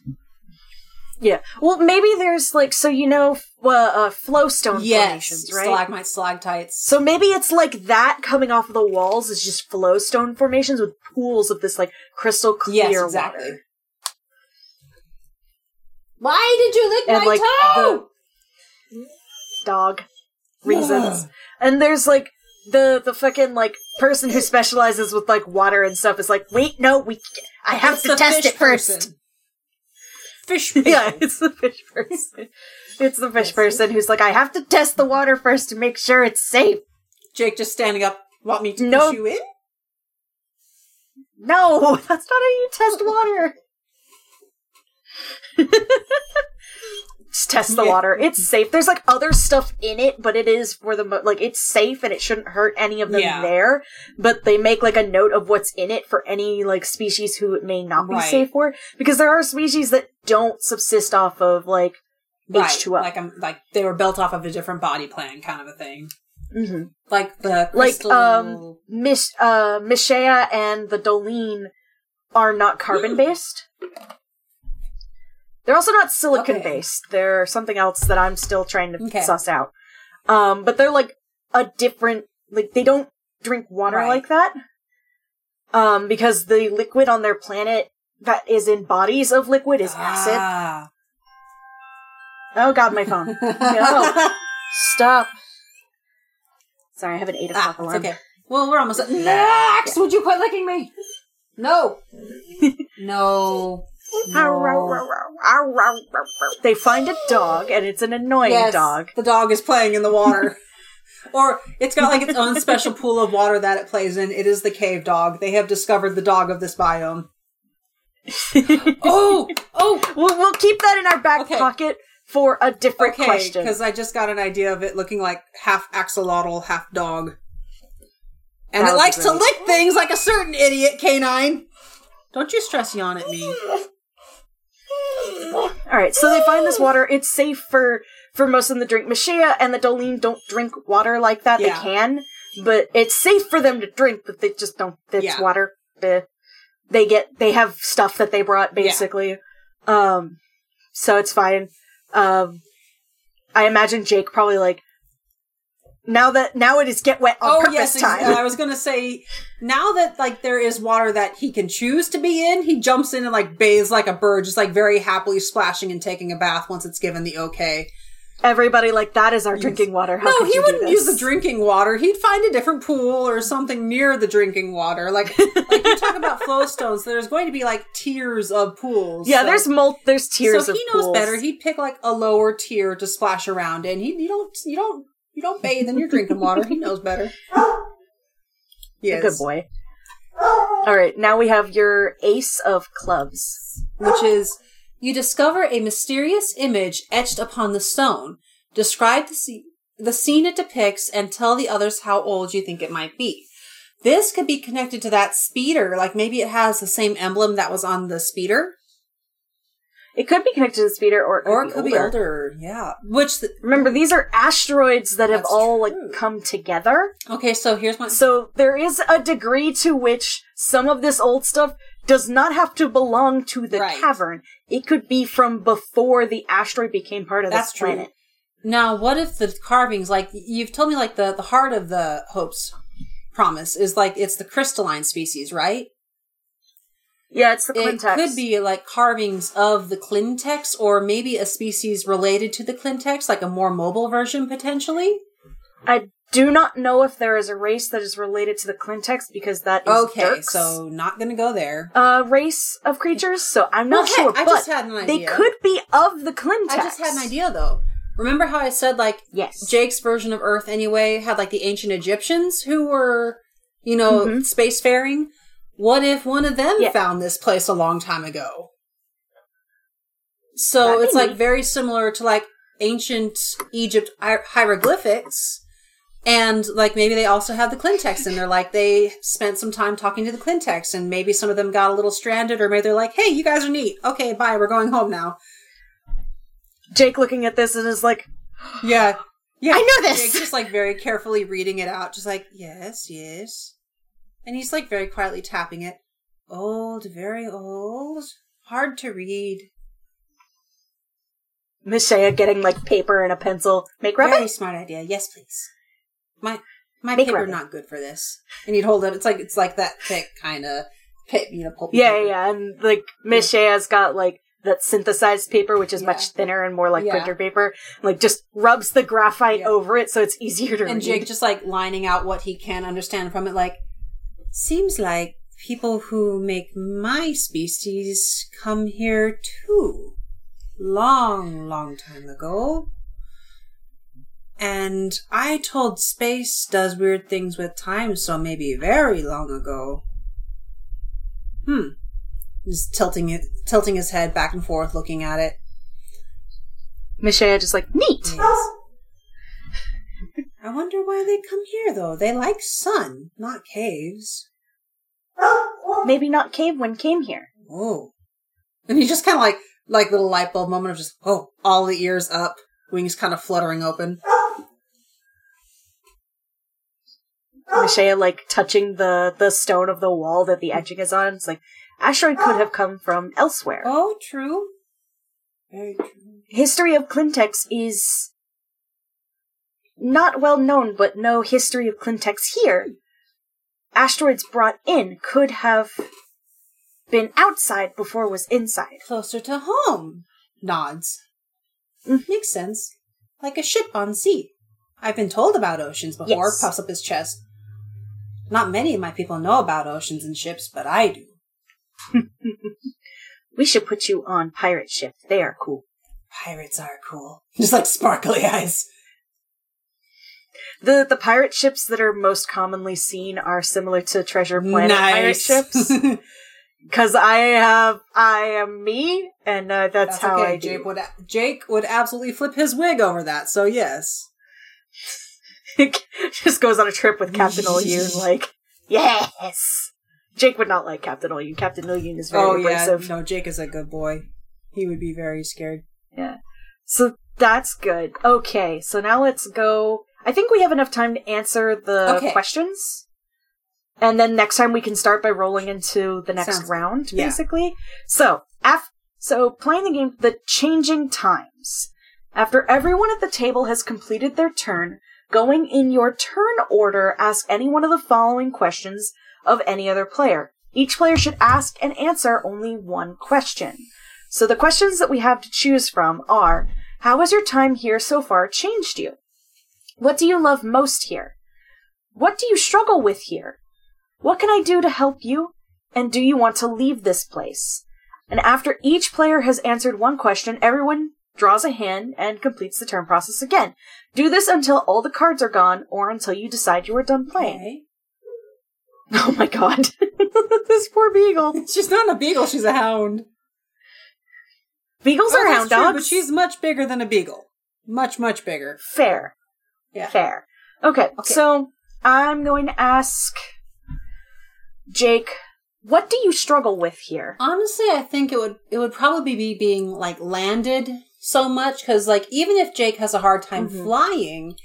[SPEAKER 1] Yeah. Well, maybe there's like so you know uh, uh, flowstone formations, right?
[SPEAKER 2] stalagmites, stalactites.
[SPEAKER 1] So maybe it's like that coming off of the walls is just flowstone formations with pools of this like crystal clear
[SPEAKER 2] yes, exactly.
[SPEAKER 1] water.
[SPEAKER 2] Why did you lick
[SPEAKER 1] And,
[SPEAKER 2] my
[SPEAKER 1] like,
[SPEAKER 2] toe?
[SPEAKER 1] Dog reasons. and there's like the the fucking like person who specializes with like water and stuff is like, wait, no, we I have
[SPEAKER 2] It's
[SPEAKER 1] to test it first.
[SPEAKER 2] person. Fish people.
[SPEAKER 1] Yeah, it's the fish person. It's the fish person who's like, I have to test the water first to make sure it's safe.
[SPEAKER 2] Jake just standing up. Want me to
[SPEAKER 1] No.
[SPEAKER 2] push you in?
[SPEAKER 1] No, that's not how you test water. Test the water. It's safe. There's like other stuff in it, but it is for the mo- like it's safe and it shouldn't hurt any of them
[SPEAKER 2] Yeah.
[SPEAKER 1] there. But they make like a note of what's in it for any like species who it may not be
[SPEAKER 2] Right.
[SPEAKER 1] safe for, because there are species that don't subsist off of like
[SPEAKER 2] Right.
[SPEAKER 1] H2O.
[SPEAKER 2] Like I'm like they were built off of a different body plan, kind of a thing.
[SPEAKER 1] hmm
[SPEAKER 2] Like the
[SPEAKER 1] Like, um, Mish uh Mishea and the Dolene are not carbon based. They're also not silicon based. They're something else that I'm still trying to
[SPEAKER 2] Okay.
[SPEAKER 1] suss out. Um, but they're like a different like they don't drink water
[SPEAKER 2] Right.
[SPEAKER 1] like that. Um, because the liquid on their planet that is in bodies of liquid is acid.
[SPEAKER 2] Ah.
[SPEAKER 1] Oh god, my phone. No. Stop. Sorry, I have an eight
[SPEAKER 2] Ah,
[SPEAKER 1] o'clock
[SPEAKER 2] it's
[SPEAKER 1] alarm.
[SPEAKER 2] okay. Well, we're almost at next. Would you quit licking me? No. no.
[SPEAKER 1] They find a dog, and it's an annoying
[SPEAKER 2] Yes,
[SPEAKER 1] dog.
[SPEAKER 2] The dog is playing in the water. or it's got like its own special pool of water that it plays in. It is the cave dog. They have discovered the dog of this biome. oh, oh,
[SPEAKER 1] We'll, we'll keep that in our back
[SPEAKER 2] Okay.
[SPEAKER 1] pocket for a different
[SPEAKER 2] okay.
[SPEAKER 1] question.
[SPEAKER 2] Because I just got an idea of it looking like half axolotl, half dog. And
[SPEAKER 1] That
[SPEAKER 2] it
[SPEAKER 1] would be
[SPEAKER 2] likes to lick things like a certain idiot canine. Don't you stress yawn at me.
[SPEAKER 1] All right, so they find this water. It's safe for for most of them to drink. Mashia and the Dolene don't drink water like that.
[SPEAKER 2] Yeah.
[SPEAKER 1] They can, but it's safe for them to drink. But they just don't. It's
[SPEAKER 2] Yeah.
[SPEAKER 1] water. They get. They have stuff that they brought basically. Um, so it's fine. Um, I imagine Jake probably like. Now that now it is get wet on
[SPEAKER 2] oh
[SPEAKER 1] purpose
[SPEAKER 2] yes,
[SPEAKER 1] time.
[SPEAKER 2] I was gonna say now that like there is water that he can choose to be in, he jumps in and like bathes like a bird, just like very happily splashing and taking a bath once it's given the okay.
[SPEAKER 1] Everybody like that is our drinking water. How
[SPEAKER 2] no, he wouldn't use the drinking water. He'd find a different pool or something near the drinking water. Like, like you talk about flow stones, there's going to be like tiers of pools.
[SPEAKER 1] Yeah,
[SPEAKER 2] so-
[SPEAKER 1] there's mul- there's tiers
[SPEAKER 2] so he knows
[SPEAKER 1] pools.
[SPEAKER 2] better. He'd pick like a lower tier to splash around in. He you don't you don't you don't bathe and you're drinking water. He knows better. Yes.
[SPEAKER 1] Good boy. All right, now we have your ace of clubs.
[SPEAKER 2] Which is you discover a mysterious image etched upon the stone. Describe the scene, the scene it depicts and tell the others how old you think it might be. This could be connected to that speeder, like maybe it has the same emblem that was on the speeder,
[SPEAKER 1] It could be connected to the speeder, or it could,
[SPEAKER 2] or
[SPEAKER 1] be,
[SPEAKER 2] it could
[SPEAKER 1] older.
[SPEAKER 2] be older. Yeah. Which the,
[SPEAKER 1] Remember, these are asteroids that have
[SPEAKER 2] That's
[SPEAKER 1] all like come together.
[SPEAKER 2] okay, so here's my
[SPEAKER 1] So there is a degree to which some of this old stuff does not have to belong to the
[SPEAKER 2] Right.
[SPEAKER 1] cavern. It could be from before the asteroid became part of
[SPEAKER 2] That's
[SPEAKER 1] this
[SPEAKER 2] true.
[SPEAKER 1] planet.
[SPEAKER 2] Now, what if the carvings, like you've told me, like the the heart of the Hope's promise is like it's the crystalline species, right?
[SPEAKER 1] Yeah, it's the
[SPEAKER 2] It
[SPEAKER 1] Clintex.
[SPEAKER 2] could be like carvings of the Clintex, or maybe a species related to the Clintex, like a more mobile version potentially.
[SPEAKER 1] I do not know if there is a race that is related to the Clintex because that is
[SPEAKER 2] Okay,
[SPEAKER 1] Dirk's,
[SPEAKER 2] so not gonna go there.
[SPEAKER 1] uh, race of creatures. So I'm not
[SPEAKER 2] Well,
[SPEAKER 1] sure,
[SPEAKER 2] I just had an idea.
[SPEAKER 1] they could be of the Clintex.
[SPEAKER 2] I just had an idea though. Remember how I said like
[SPEAKER 1] Yes.
[SPEAKER 2] Jake's version of Earth anyway had like the ancient Egyptians who were, you know,
[SPEAKER 1] Mhm.
[SPEAKER 2] spacefaring. What if one of them
[SPEAKER 1] Yeah.
[SPEAKER 2] found this place a long time ago? So
[SPEAKER 1] That'd
[SPEAKER 2] it's like
[SPEAKER 1] neat.
[SPEAKER 2] very similar to like ancient Egypt hi- hieroglyphics. And like maybe they also have the Clintex and they're like they spent some time talking to the Clintex and maybe some of them got a little stranded or maybe they're like, hey, you guys are neat. Okay, bye, we're going home now.
[SPEAKER 1] Jake looking at this and is like,
[SPEAKER 2] Yeah. Yeah.
[SPEAKER 1] I know this!
[SPEAKER 2] Jake's just like very carefully reading it out, just like, yes, yes. And he's like very quietly tapping it. Old, very old. Hard to read.
[SPEAKER 1] Mishaya getting like paper and a pencil. Make rabbit.
[SPEAKER 2] Very smart idea. Yes, please. My my
[SPEAKER 1] Make
[SPEAKER 2] paper
[SPEAKER 1] rabbit.
[SPEAKER 2] not good for this. And he'd hold it. It's like it's like that thick kind of pit, you know, pulpy
[SPEAKER 1] Yeah,
[SPEAKER 2] paper.
[SPEAKER 1] yeah, yeah, and like Mishaya's got like that synthesized paper, which is
[SPEAKER 2] Yeah.
[SPEAKER 1] much thinner and more like
[SPEAKER 2] Yeah.
[SPEAKER 1] printer paper. Like just rubs the graphite
[SPEAKER 2] Yeah.
[SPEAKER 1] over it so it's easier to
[SPEAKER 2] And
[SPEAKER 1] read.
[SPEAKER 2] Jake just like lining out what he can understand from it, like, seems like people who make my species come here too. Long, long time ago. And I told space does weird things with time, so maybe very long ago. Hmm. Just tilting it, tilting his head back and forth, looking at it.
[SPEAKER 1] Mishaya just like neat.
[SPEAKER 2] Yes. I wonder why they come here though. They like sun, not caves.
[SPEAKER 1] Maybe not cave when came here.
[SPEAKER 2] Whoa. And he just kind of like, like little light bulb moment of just, oh, all the ears up, wings kind of fluttering open.
[SPEAKER 1] Mishaya like touching the the stone of the wall that the etching is on. It's like asteroid could have come from elsewhere.
[SPEAKER 2] Oh, true. Very true.
[SPEAKER 1] History of Clintex is not well known, but no history of Clintex here. Asteroids brought in could have been outside before was inside.
[SPEAKER 2] Closer to home. Nods.
[SPEAKER 1] Mm.
[SPEAKER 2] Makes sense. Like a ship on sea. I've been told about oceans before.
[SPEAKER 1] Yes.
[SPEAKER 2] Puffs up his chest. Not many of my people know about oceans and ships, but I do.
[SPEAKER 1] We should put you on pirate ship. They are cool.
[SPEAKER 2] Pirates are cool. Just like sparkly eyes.
[SPEAKER 1] The the pirate ships that are most commonly seen are similar to Treasure Planet pirate ships. Because I have I am me, and uh, that's,
[SPEAKER 2] That's
[SPEAKER 1] how
[SPEAKER 2] okay.
[SPEAKER 1] I do.
[SPEAKER 2] Jake would Jake would absolutely flip his wig over that. So yes.
[SPEAKER 1] just goes on a trip with Captain Olyun, like, yes! Jake would not like Captain Olyun. Captain Olyun is very
[SPEAKER 2] oh yeah.
[SPEAKER 1] abrasive.
[SPEAKER 2] No, Jake is a good boy. He would be very scared.
[SPEAKER 1] Yeah. So that's good. Okay, so now let's go. I think we have enough time to answer the
[SPEAKER 2] Okay.
[SPEAKER 1] questions. And then next time we can start by rolling into the next
[SPEAKER 2] Sounds-
[SPEAKER 1] round,
[SPEAKER 2] yeah.
[SPEAKER 1] basically. So, af- so playing the game, The Changing Times. After everyone at the table has completed their turn, going in your turn order, ask any one of the following questions of any other player. Each player should ask and answer only one question. So the questions that we have to choose from are How has your time here so far changed you? What do you love most here? What do you struggle with here? What can I do to help you? And do you want to leave this place? And after each player has answered one question, everyone draws a hand and completes the turn process again. Do this until all the cards are gone or until you decide you are done playing.
[SPEAKER 2] Okay.
[SPEAKER 1] Oh my god. this poor beagle.
[SPEAKER 2] She's not a beagle, she's a hound.
[SPEAKER 1] Beagles
[SPEAKER 2] Oh,
[SPEAKER 1] are hound
[SPEAKER 2] true,
[SPEAKER 1] dogs.
[SPEAKER 2] but she's much bigger than a beagle. Much, much bigger.
[SPEAKER 1] fair.
[SPEAKER 2] Yeah.
[SPEAKER 1] Fair. Okay,
[SPEAKER 2] Okay.
[SPEAKER 1] so I'm going to ask Jake, what do you struggle with here?
[SPEAKER 2] Honestly, I think it would it would probably be being like landed so much because like even if Jake has a hard time
[SPEAKER 1] Mhm.
[SPEAKER 2] flying,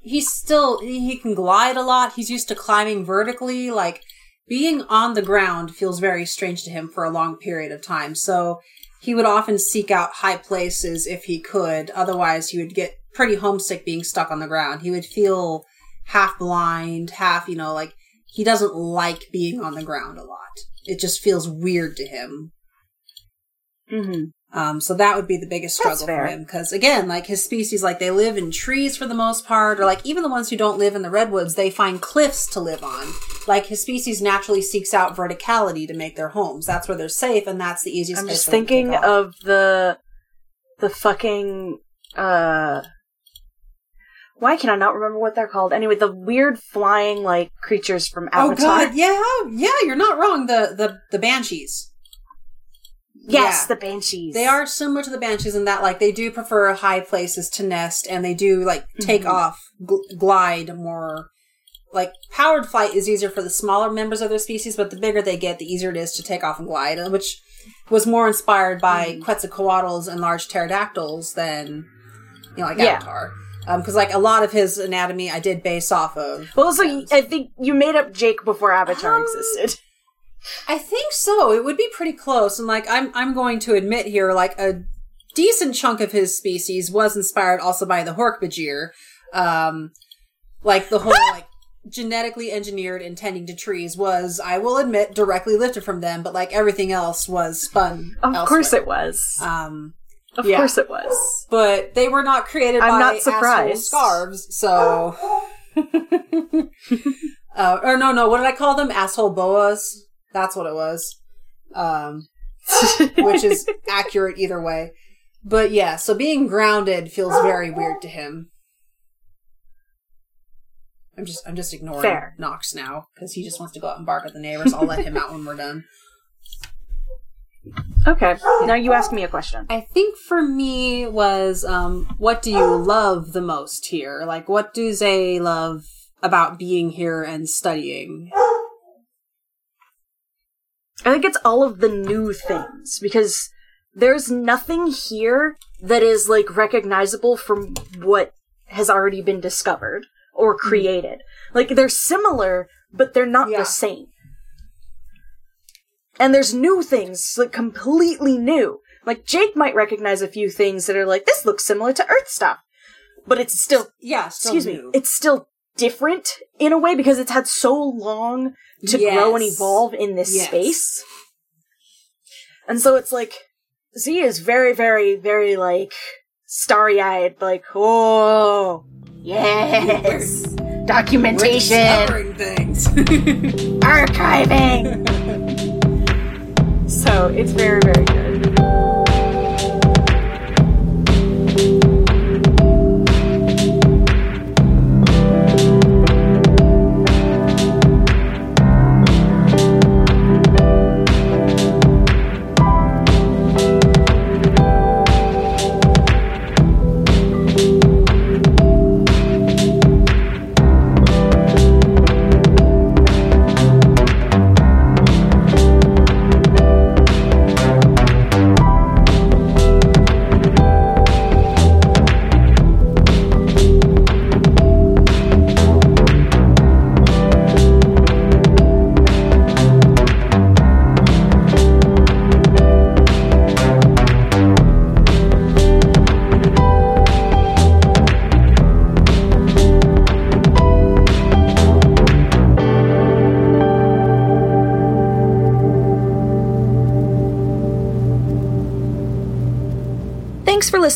[SPEAKER 2] he's still he can glide a lot. He's used to climbing vertically. Like being on the ground feels very strange to him for a long period of time. So he would often seek out high places if he could. Otherwise, he would get pretty homesick being stuck on the ground. He would feel half blind, half you know like he doesn't like being on the ground a lot. It just feels weird to him.
[SPEAKER 1] Mm-hmm.
[SPEAKER 2] Um, so that would be the biggest struggle for him. Because again, like his species, like they live in trees for the most part, or like even the ones who don't live in the redwoods, they find cliffs to live on. Like his species naturally seeks out verticality to make their homes. That's where they're safe, and that's the easiest.
[SPEAKER 1] I'm
[SPEAKER 2] place
[SPEAKER 1] just
[SPEAKER 2] for them to take
[SPEAKER 1] thinking of the the fucking uh why can I not remember what they're called? Anyway, the weird flying like creatures from Avatar.
[SPEAKER 2] Oh god, yeah, yeah, you're not wrong. The the the banshees.
[SPEAKER 1] Yes,
[SPEAKER 2] Yeah.
[SPEAKER 1] the banshees.
[SPEAKER 2] They are similar to the banshees in that, like, they do prefer high places to nest, and they do like take
[SPEAKER 1] Mhm.
[SPEAKER 2] off, gl- glide more. Like powered flight is easier for the smaller members of their species, but the bigger they get, the easier it is to take off and glide, which was more inspired by
[SPEAKER 1] Mhm.
[SPEAKER 2] Quetzalcoatlus and large pterodactyls than you know, like
[SPEAKER 1] Yeah.
[SPEAKER 2] Avatar. Because like a lot of his anatomy, I did base off of.
[SPEAKER 1] Well, also. I think you made up Jake before Avatar
[SPEAKER 2] Um,
[SPEAKER 1] existed.
[SPEAKER 2] I think so. It would be pretty close. And like I'm I'm going to admit here, like a decent chunk of his species was inspired also by the Hork-Bajir. Um like the whole like genetically engineered and tending to trees was, I will admit, directly lifted from them, but like everything else was spun.
[SPEAKER 1] Of
[SPEAKER 2] elsewhere.
[SPEAKER 1] course it was.
[SPEAKER 2] Um
[SPEAKER 1] of
[SPEAKER 2] yeah.
[SPEAKER 1] course it was.
[SPEAKER 2] but they were not created
[SPEAKER 1] I'm
[SPEAKER 2] by
[SPEAKER 1] not
[SPEAKER 2] asshole
[SPEAKER 1] surprised.
[SPEAKER 2] scarves, so uh, or no, no, what did I call them? Asshole boas. That's what it was. Um, which is accurate either way. But yeah, so being grounded feels very weird to him. I'm just I'm just ignoring
[SPEAKER 1] Fair.
[SPEAKER 2] Knox now because he just wants to go out and bark at the neighbors. I'll let him out when we're done.
[SPEAKER 1] Okay, now you ask me a question.
[SPEAKER 2] I think for me was um what do you love the most here? Like what do they love about being here and studying?
[SPEAKER 1] I think it's all of the new things because there's nothing here that is like recognizable from what has already been discovered or created. Like they're similar, but they're not
[SPEAKER 2] Yeah.
[SPEAKER 1] the same. And there's new things, like completely new. Like Jake might recognize a few things that are like, this looks similar to Earth stuff. But it's still
[SPEAKER 2] Yeah, still
[SPEAKER 1] excuse
[SPEAKER 2] new.
[SPEAKER 1] me, it's still different in a way because it's had so long to grow and evolve in this
[SPEAKER 2] Yes.
[SPEAKER 1] space. And so it's like Z is very, very, very like starry eyed, like, oh yes. Documentation,
[SPEAKER 2] discovering things.
[SPEAKER 1] archiving. so it's very, very good.